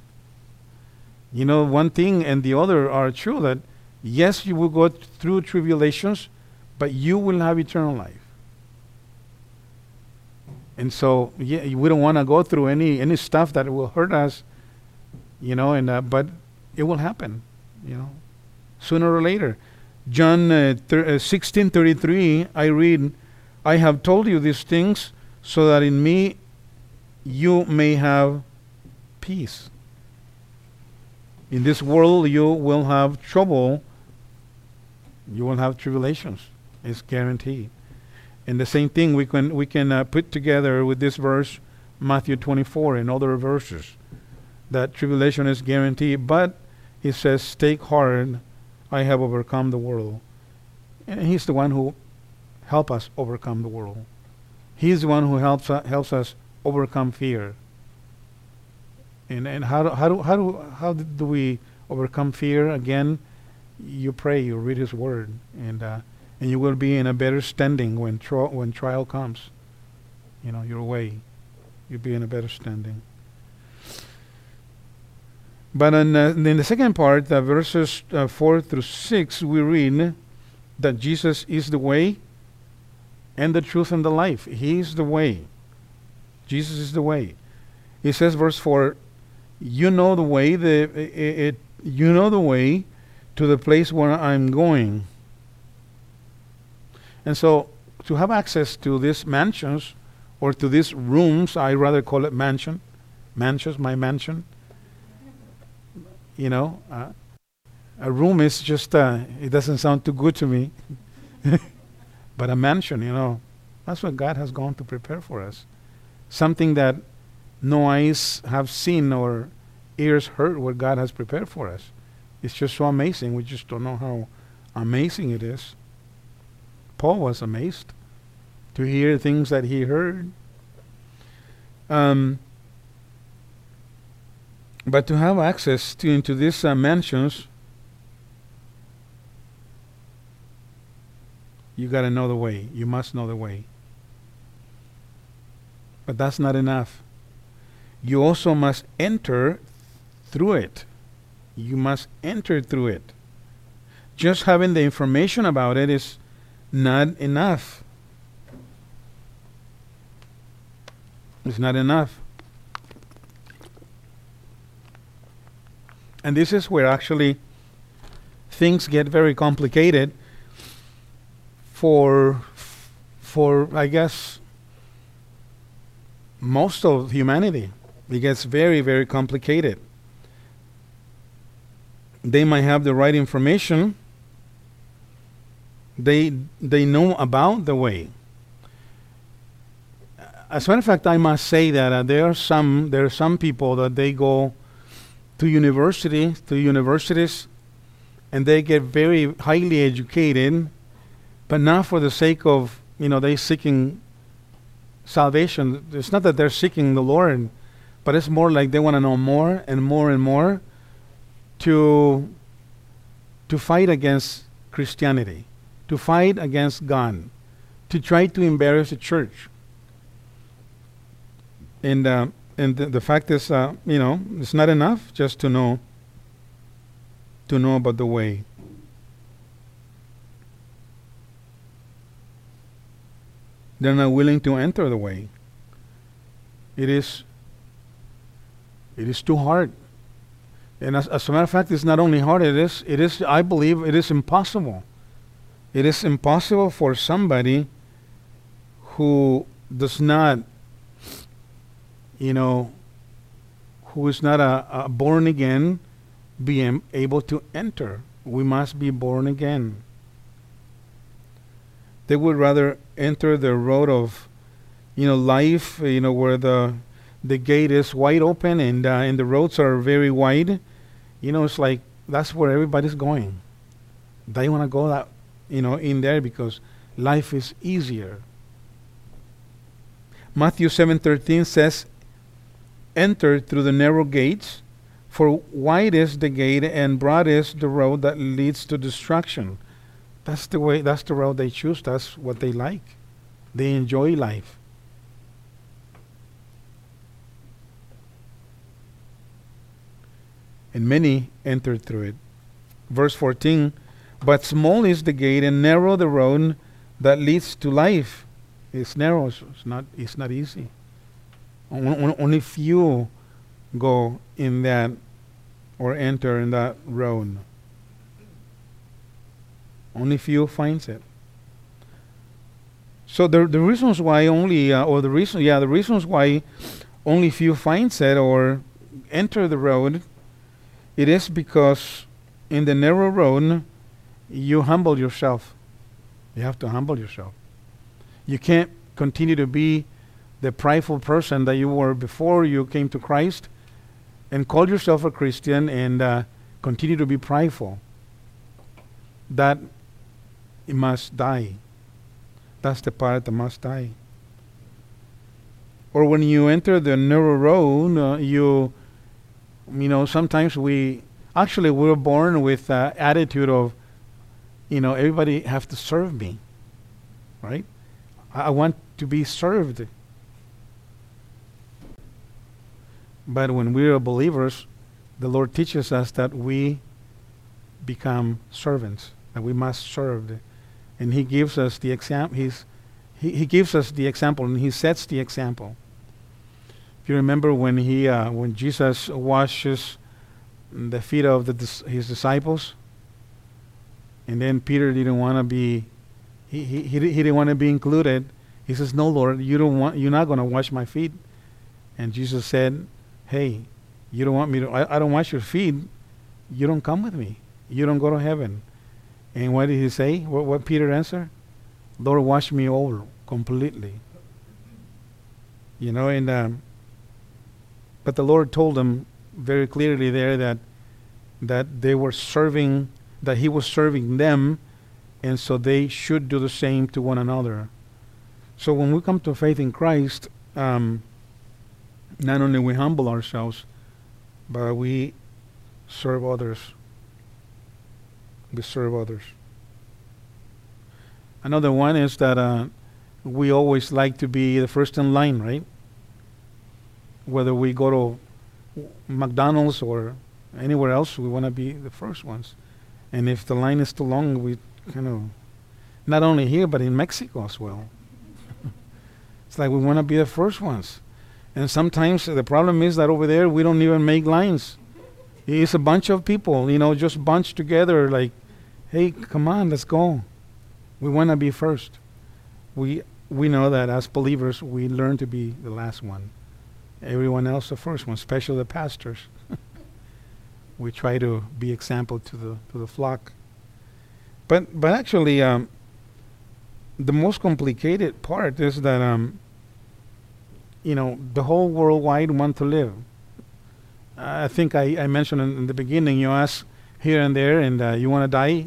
You know, one thing and the other are true that yes, you will go th- through tribulations, but you will have eternal life. And so, yeah, we don't want to go through any any stuff that will hurt us, you know. And uh, but it will happen, you know, sooner or later. John uh, thir- uh, 16:33 I read I have told you these things so that in me you may have peace. In this world you will have trouble. You will have tribulations. It's guaranteed. And the same thing we can we can uh, put together with this verse Matthew 24 and other verses that tribulation is guaranteed, but he says take heart I have overcome the world. And he's the one who help us overcome the world. He's the one who helps uh, helps us overcome fear. And and how do, how do how do how do we overcome fear? Again, you pray, you read His Word, and uh, and you will be in a better standing when when trial comes. You know your way, you'll be in a better standing. But in, uh, in the second part, uh, verses uh, 4 through 6, we read that Jesus is the way and the truth and the life. He is the way. Jesus is the way. He says, verse 4, you know the way, the, it, it, you know the way to the place where I'm going. And so, to have access to these mansions or to these rooms, I rather call it mansion, mansions, my mansion, you know uh, a room is just uh, it doesn't sound too good to me [LAUGHS] but a mansion you know that's what god has gone to prepare for us. Something that no eyes have seen or ears heard what god has prepared for us. It's just so amazing. We just don't know how amazing it is paul was amazed to hear things that he heard um, but to have access to into these uh, mansions, you got to know the way. You must know the way. But that's not enough. You also must enter through it. You must enter through it. Just having the information about it is not enough. It's not enough. And this is where actually things get very complicated for for I guess most of humanity. It gets very very complicated. They might have the right information. They they know about the way. As a matter of fact, I must say that uh, there are some there are some people that they go to university to universities and they get very highly educated, but not for the sake of you know they seeking salvation. It's not that they're seeking the Lord, but it's more like they want to know more and more and more to to fight against Christianity, to fight against God, to try to embarrass the church. And uh, and the, fact is, uh, you know, it's not enough just to know to know about the way. They're not willing to enter the way. It is it is too hard. And as, as a matter of fact, it's not only hard, it is, it is, I believe, it is impossible. It is impossible for somebody who does not, you know, who is not a, a born again, be am- able to enter. We must be born again. They would rather enter the road of, you know, life, you know, where the the gate is wide open and uh, and the roads are very wide. You know, it's like that's where everybody's going. They want to go that, you know, in there because life is easier. Matthew 7:13 says, "Enter through the narrow gates, for wide is the gate and broad is the road that leads to destruction." That's the way. That's the road they choose. That's what they like. They enjoy life. and many entered through it. Verse 14 But small is the gate and narrow the road that leads to life. It's narrow, so it's not, it's not easy. Only, only few go in that or enter in that road. Only few finds it. So the the reasons why only uh, or the reason yeah the reasons why only few finds it or enter the road it is because in the narrow road, you humble yourself. You have to humble yourself. You can't continue to be the prideful person that you were before you came to Christ and call yourself a Christian and uh, continue to be prideful. That it must die. That's the part that must die. Or when you enter the narrow road, uh, you you know, sometimes we actually we were born with uh, attitude of, you know, everybody have to serve me, right? I, I want to be served. But when we are believers, the Lord teaches us that we become servants, that we must serve, and He gives us the example. He's he, he gives us the example, and He sets the example. If you remember when he, uh, when Jesus washes the feet of the, his disciples, and then Peter didn't want to be, he, he, he, didn't want to be included. He says, "No, Lord, you don't want, you're not going to wash my feet." And Jesus said, "Hey, you don't want me to. I, I don't wash your feet. You don't come with me. You don't go to heaven." And what did he say? What, what Peter answered? Lord, wash me over completely. You know, and um, but the Lord told them very clearly there that that they were serving that he was serving them and so they should do the same to one another. So when we come to faith in Christ, um, not only we humble ourselves, but we serve others. We serve others. Another one is that uh, we always like to be the first in line, right? whether we go to McDonald's or Anywhere else, we want to be the first ones. And if the line is too long, we kind of, not only here, but in Mexico as well. [LAUGHS] it's like we want to be the first ones. And sometimes the problem is that over there, we don't even make lines. It's a bunch of people, you know, just bunched together, like, hey, come on, let's go. We want to be first. We, we know that as believers, we learn to be the last one. Everyone else the first one, especially the pastors. We try to be example to the to the flock. But but actually, um, the most complicated part is that um, you know the whole worldwide want to live. I think I, I mentioned in, in the beginning. You ask here and there, and uh, you want to die.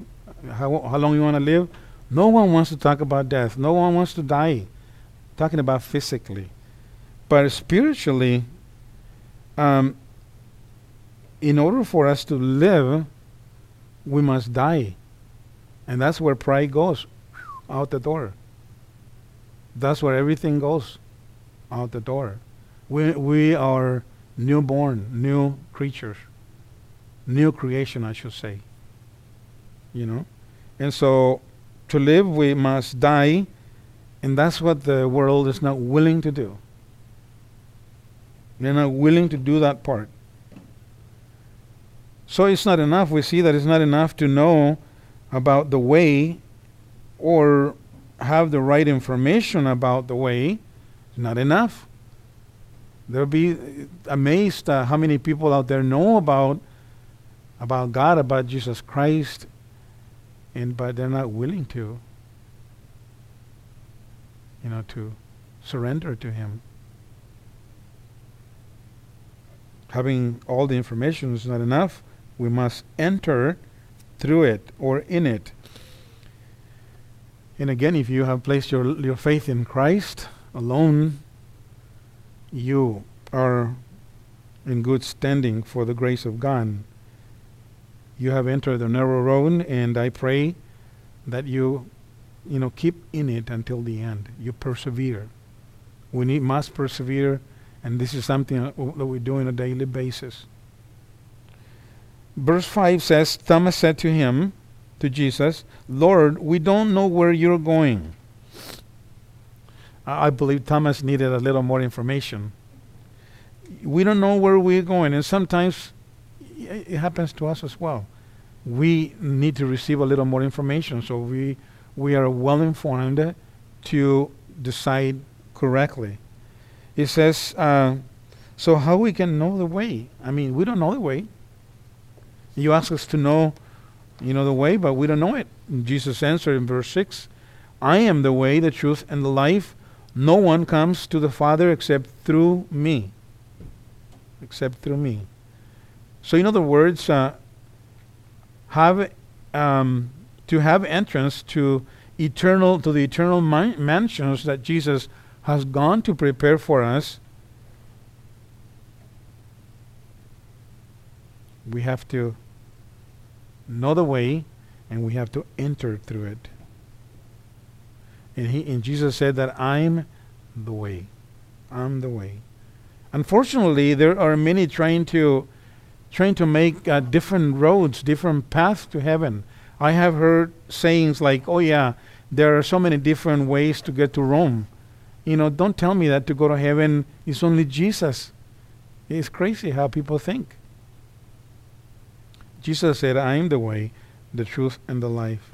How how long you want to live? No one wants to talk about death. No one wants to die. Talking about physically, but spiritually. Um, in order for us to live, we must die. And that's where pride goes out the door. That's where everything goes out the door. We, we are newborn, new creatures, new creation, I should say. You know? And so to live, we must die, and that's what the world is not willing to do. They're not willing to do that part. So it's not enough. We see that it's not enough to know about the way or have the right information about the way. It's not enough. They'll be amazed uh, how many people out there know about about God, about Jesus Christ, and but they're not willing to, you know, to surrender to Him. Having all the information is not enough. We must enter through it or in it. And again, if you have placed your, your faith in Christ alone, you are in good standing for the grace of God. You have entered the narrow road, and I pray that you, you know, keep in it until the end. You persevere. We need must persevere, and this is something that we do on a daily basis verse 5 says, Thomas said to him, to Jesus, Lord, we don't know where you're going. I believe Thomas needed a little more information. We don't know where we're going, and sometimes it happens to us as well. We need to receive a little more information so we we are well informed to decide correctly. It says, uh, so how we can know the way? I mean, we don't know the way. You ask us to know, you know, the way, but we don't know it. And Jesus answered in verse 6 I am the way, the truth, and the life. No one comes to the Father except through me. Except through me. So, in other words, uh, have um, to have entrance to eternal to the eternal mansions that Jesus has gone to prepare for us. We have to know the way, and we have to enter through it. And he and Jesus said that I'm the way. I'm the way. Unfortunately, there are many trying to trying to make uh, different roads, different paths to heaven. I have heard sayings like, "Oh yeah, there are so many different ways to get to Rome." You know, don't tell me that to go to heaven is only Jesus. It's crazy how people think. Jesus said, I am the way, the truth, and the life.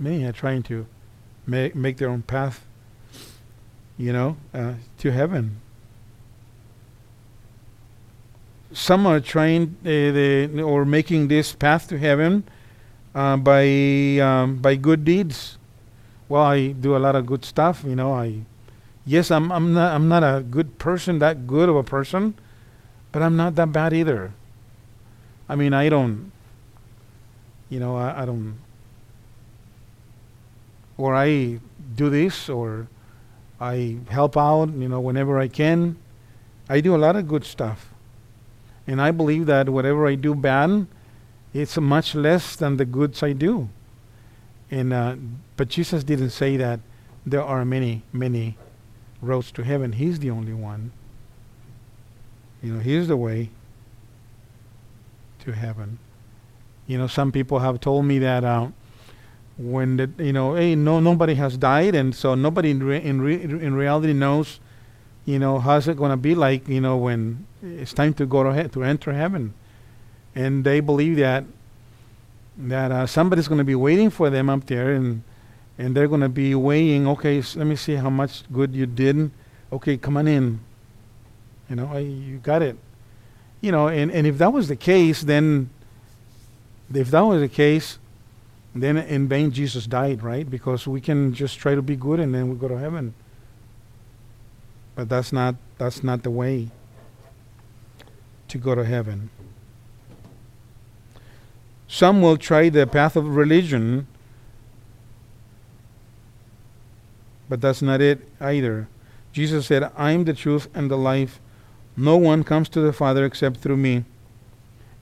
Many are trying to make, make their own path, you know, uh, to heaven. Some are trying uh, the, or making this path to heaven uh, by um, by good deeds. Well, I do a lot of good stuff, you know. I yes, I'm I'm not I'm not a good person, that good of a person, but I'm not that bad either. I mean, I don't, you know, I, I don't, or I do this, or I help out, you know, whenever I can. I do a lot of good stuff, and I believe that whatever I do bad, it's much less than the goods I do. And uh, but Jesus didn't say that there are many, many roads to heaven. He's the only one. You know, He's the way to heaven. You know, some people have told me that uh, when the, you know, hey, no, nobody has died, and so nobody in re- in, re- in reality knows, you know, how's it going to be like, you know, when it's time to go to he- to enter heaven, and they believe that that uh, somebody's going to be waiting for them up there, and and they're going to be weighing. Okay, so let me see how much good you did. Okay, come on in. You know, I, you got it. You know, and, and if that was the case, then if that was the case, then in vain Jesus died, right? Because we can just try to be good and then we go to heaven. But that's not that's not the way to go to heaven. Some will try the path of religion, but that's not it either. Jesus said, I am the truth and the life. No one comes to the Father except through me.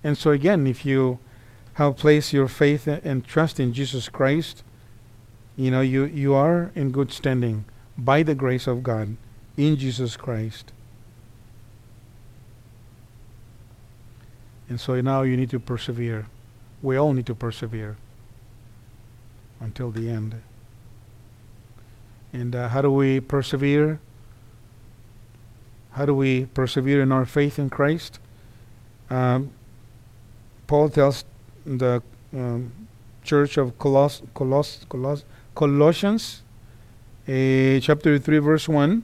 And so, again, if you have placed your faith and trust in Jesus Christ, you know, you, you are in good standing by the grace of God in Jesus Christ. And so now you need to persevere. We all need to persevere until the end. And uh, how do we persevere? How do we persevere in our faith in Christ? Um, Paul tells the um, church of Coloss- Coloss- Coloss- Colossians, uh, chapter 3, verse 1.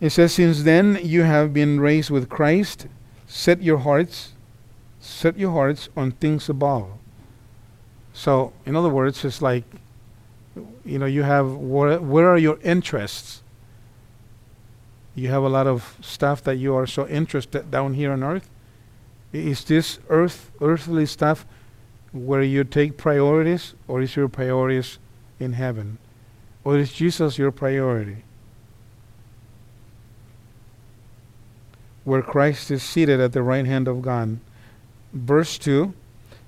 It says, Since then you have been raised with Christ, set your hearts, set your hearts on things above. So, in other words, it's like, you know, you have, where, where are your interests? You have a lot of stuff that you are so interested down here on earth. Is this earth, earthly stuff where you take priorities, or is your priorities in heaven? Or is Jesus your priority? Where Christ is seated at the right hand of God. Verse 2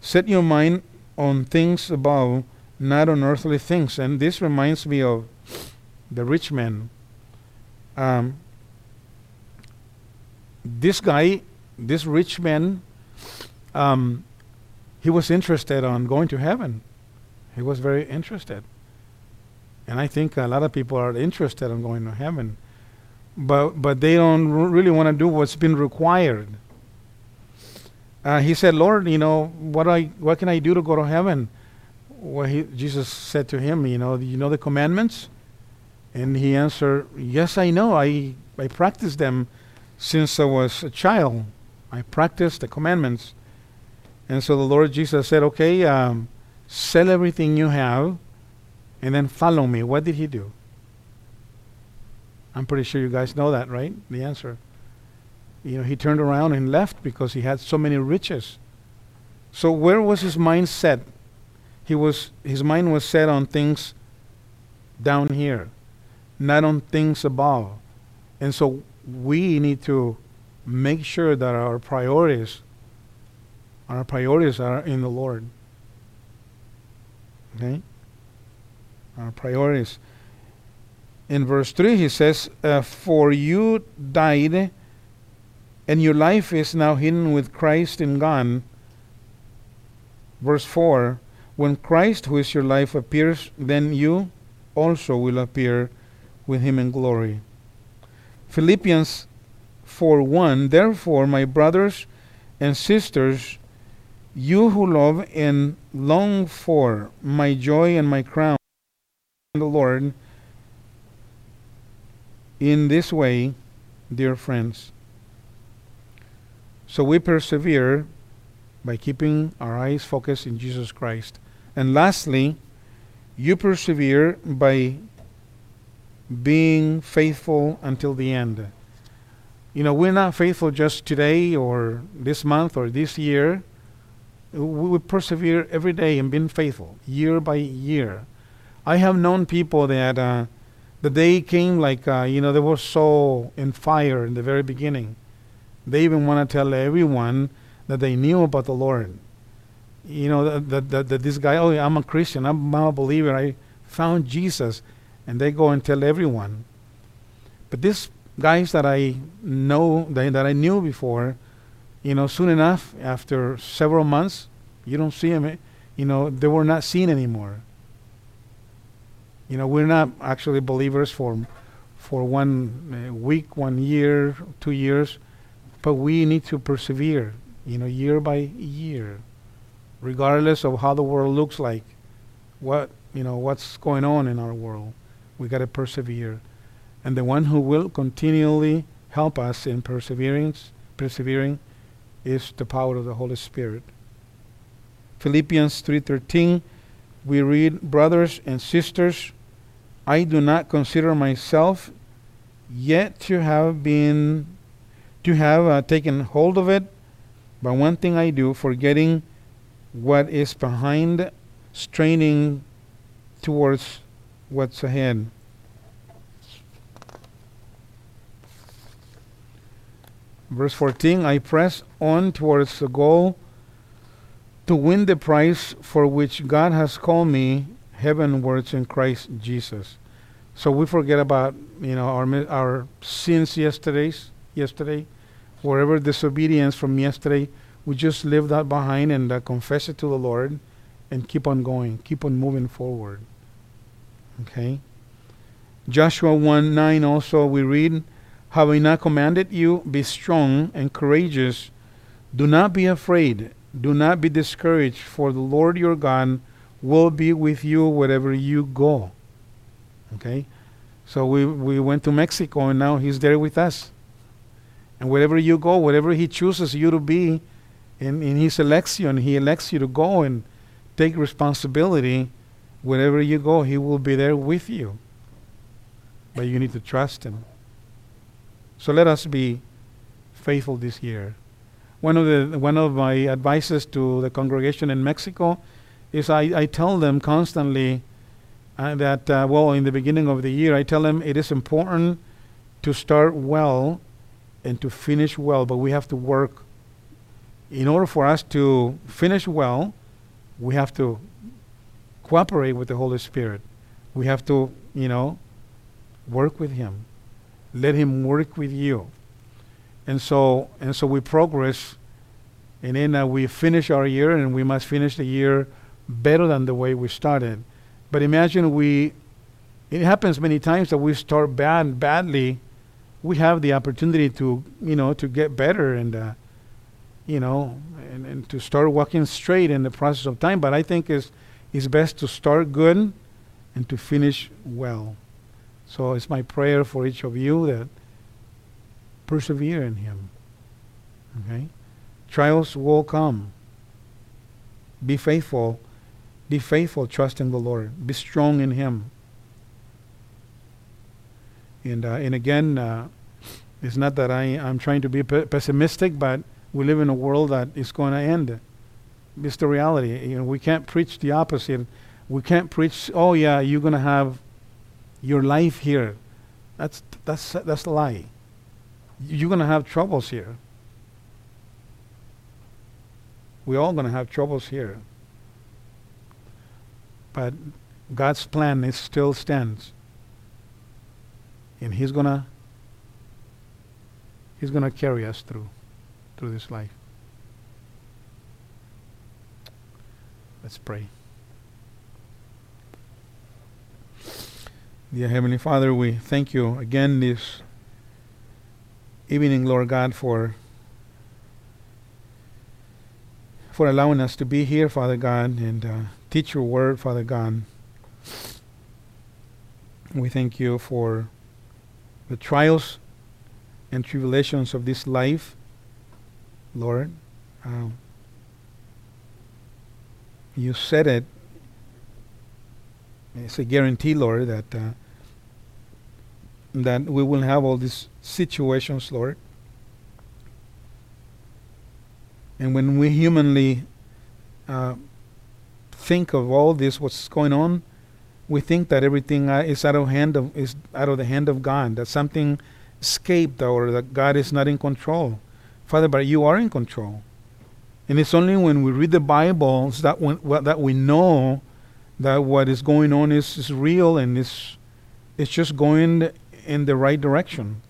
Set your mind on things above, not on earthly things. And this reminds me of the rich man. Um, this guy, this rich man, um, he was interested on going to heaven. He was very interested. And I think a lot of people are interested in going to heaven. But, but they don't r- really want to do what's been required. Uh, he said, Lord, you know, what, I, what can I do to go to heaven? Well, he, Jesus said to him, you know, you know the commandments? And he answered, Yes, I know. I, I practiced them since I was a child. I practiced the commandments. And so the Lord Jesus said, Okay, um, sell everything you have and then follow me. What did he do? I'm pretty sure you guys know that, right? The answer. You know, he turned around and left because he had so many riches. So where was his mind set? He was his mind was set on things down here, not on things above. And so we need to make sure that our priorities our priorities are in the Lord. Okay? Our priorities. In verse 3, he says, uh, For you died, and your life is now hidden with Christ in God. Verse 4, When Christ, who is your life, appears, then you also will appear with him in glory. Philippians 4 1, Therefore, my brothers and sisters, you who love and long for my joy and my crown, in the Lord, in this way, dear friends. So we persevere by keeping our eyes focused in Jesus Christ. And lastly, you persevere by being faithful until the end. You know, we're not faithful just today or this month or this year. We persevere every day in being faithful, year by year. I have known people that uh, the day came like, uh, you know, they were so in fire in the very beginning. They even want to tell everyone that they knew about the Lord. You know, that, that, that, this guy, oh, I'm a Christian, I'm, I'm a believer, I found Jesus. And they go and tell everyone. But this guys that I know that, that I knew before, you know, soon enough after several months, you don't see them. You know, they were not seen anymore. You know, we're not actually believers for for one uh, week, one year, two years, but we need to persevere. You know, year by year, regardless of how the world looks like, what you know, what's going on in our world, we got to persevere. And the one who will continually help us in perseverance, persevering, is the power of the Holy Spirit. Philippians 3:13 we read brothers and sisters I do not consider myself yet to have been to have uh, taken hold of it but one thing I do forgetting what is behind straining towards what's ahead Verse 14 I press on towards the goal to win the prize for which God has called me heavenwards in Christ Jesus. So we forget about you know our our sins yesterday's yesterday, wherever disobedience from yesterday, we just leave that behind and uh, confess it to the Lord, and keep on going, keep on moving forward. Okay. Joshua 1 9 also we read, Have I not commanded you, be strong and courageous? Do not be afraid, do not be discouraged, for the Lord your God will be with you wherever you go. Okay? So we, we went to Mexico and now He's there with us. And wherever you go, wherever He chooses you to be in, in His election, He elects you to go and take responsibility. Wherever you go, He will be there with you. But you need to trust Him. So let us be faithful this year. One of the one of my advices to the congregation in Mexico is I, I tell them constantly uh, that uh, well in the beginning of the year I tell them it is important to start well and to finish well, but we have to work. In order for us to finish well, we have to cooperate with the Holy Spirit. We have to, you know, work with Him. Let Him work with you and so and so we progress and then uh, we finish our year and we must finish the year better than the way we started but imagine we it happens many times that we start bad badly we have the opportunity to you know to get better and uh, you know and, and to start walking straight in the process of time but i think it's, it's best to start good and to finish well so it's my prayer for each of you that persevere in Him. Okay? Trials will come. Be faithful. Be faithful, trust in the Lord. Be strong in Him. And, uh, and again, uh, it's not that I, I'm trying to be pe- pessimistic, but we live in a world that is going to end. It's the reality. You know, we can't preach the opposite. We can't preach, oh yeah, you're going to have your life here. That's, that's, that's a lie you're going to have troubles here. We're all going to have troubles here. But God's plan is still stands. And he's going to he's going to carry us through through this life. Let's pray. Dear Heavenly Father, we thank you again this evening, Lord God, for for allowing us to be here, Father God, and uh, teach your word, Father God. We thank you for the trials and tribulations of this life, Lord. Um, you said it. It's a guarantee, Lord, that uh, that we will have all these situations, Lord. And when we humanly uh, think of all this, what's going on, we think that everything uh, is out of hand of is out of the hand of God. That something escaped, or that God is not in control. Father, but you are in control. And it's only when we read the Bible that when, well, that we know that what is going on is, is real and is it's just going in the right direction.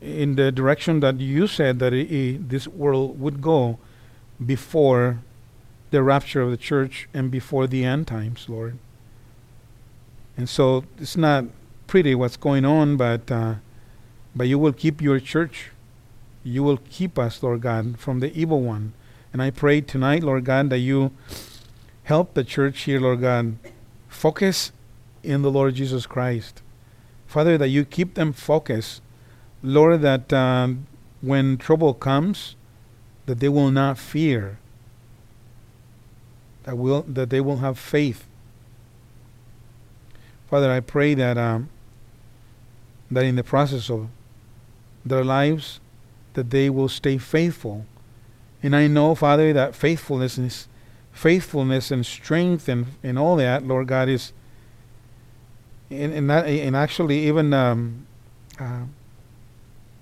in the direction that you said that it, it- this world would go before the rapture of the church and before the end times, Lord. And so it's not pretty what's going on, but uh, but you will keep your church. You will keep us, Lord God, from the evil one. And I pray tonight, Lord God, that you help the church here, Lord God, focus in the Lord Jesus Christ. Father, that you keep them focused. Lord, that um, when trouble comes, that they will not fear. That will that they will have faith. Father, I pray that um, that in the process of their lives, that they will stay faithful. And I know, Father, that faithfulness is faithfulness and strength and, and all that, Lord God, is and and, that, and actually even um, uh,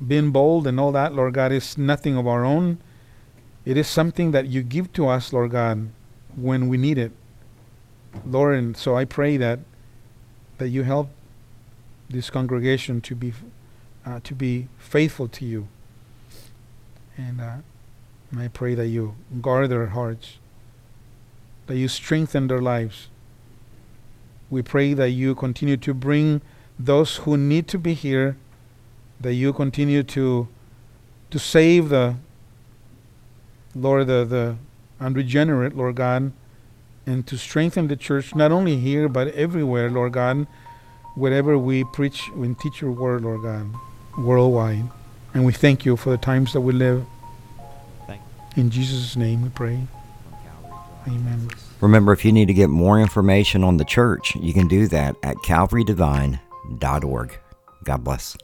being bold and all that, Lord God, is nothing of our own. It is something that you give to us, Lord God, when we need it, Lord. And so I pray that that you help this congregation to be uh, to be faithful to you, and, uh, I pray that you guard their hearts, that you strengthen their lives. We pray that you continue to bring those who need to be here, that you continue to to save the Lord the the unregenerate, Lord God, and to strengthen the church not only here but everywhere, Lord God, wherever we preach and teach your word, Lord God, worldwide. And we thank you for the times that we live. Thank In Jesus' name we pray. Amen. Remember, if you need to get more information on the church, you can do that at calvarydevine.org. God bless.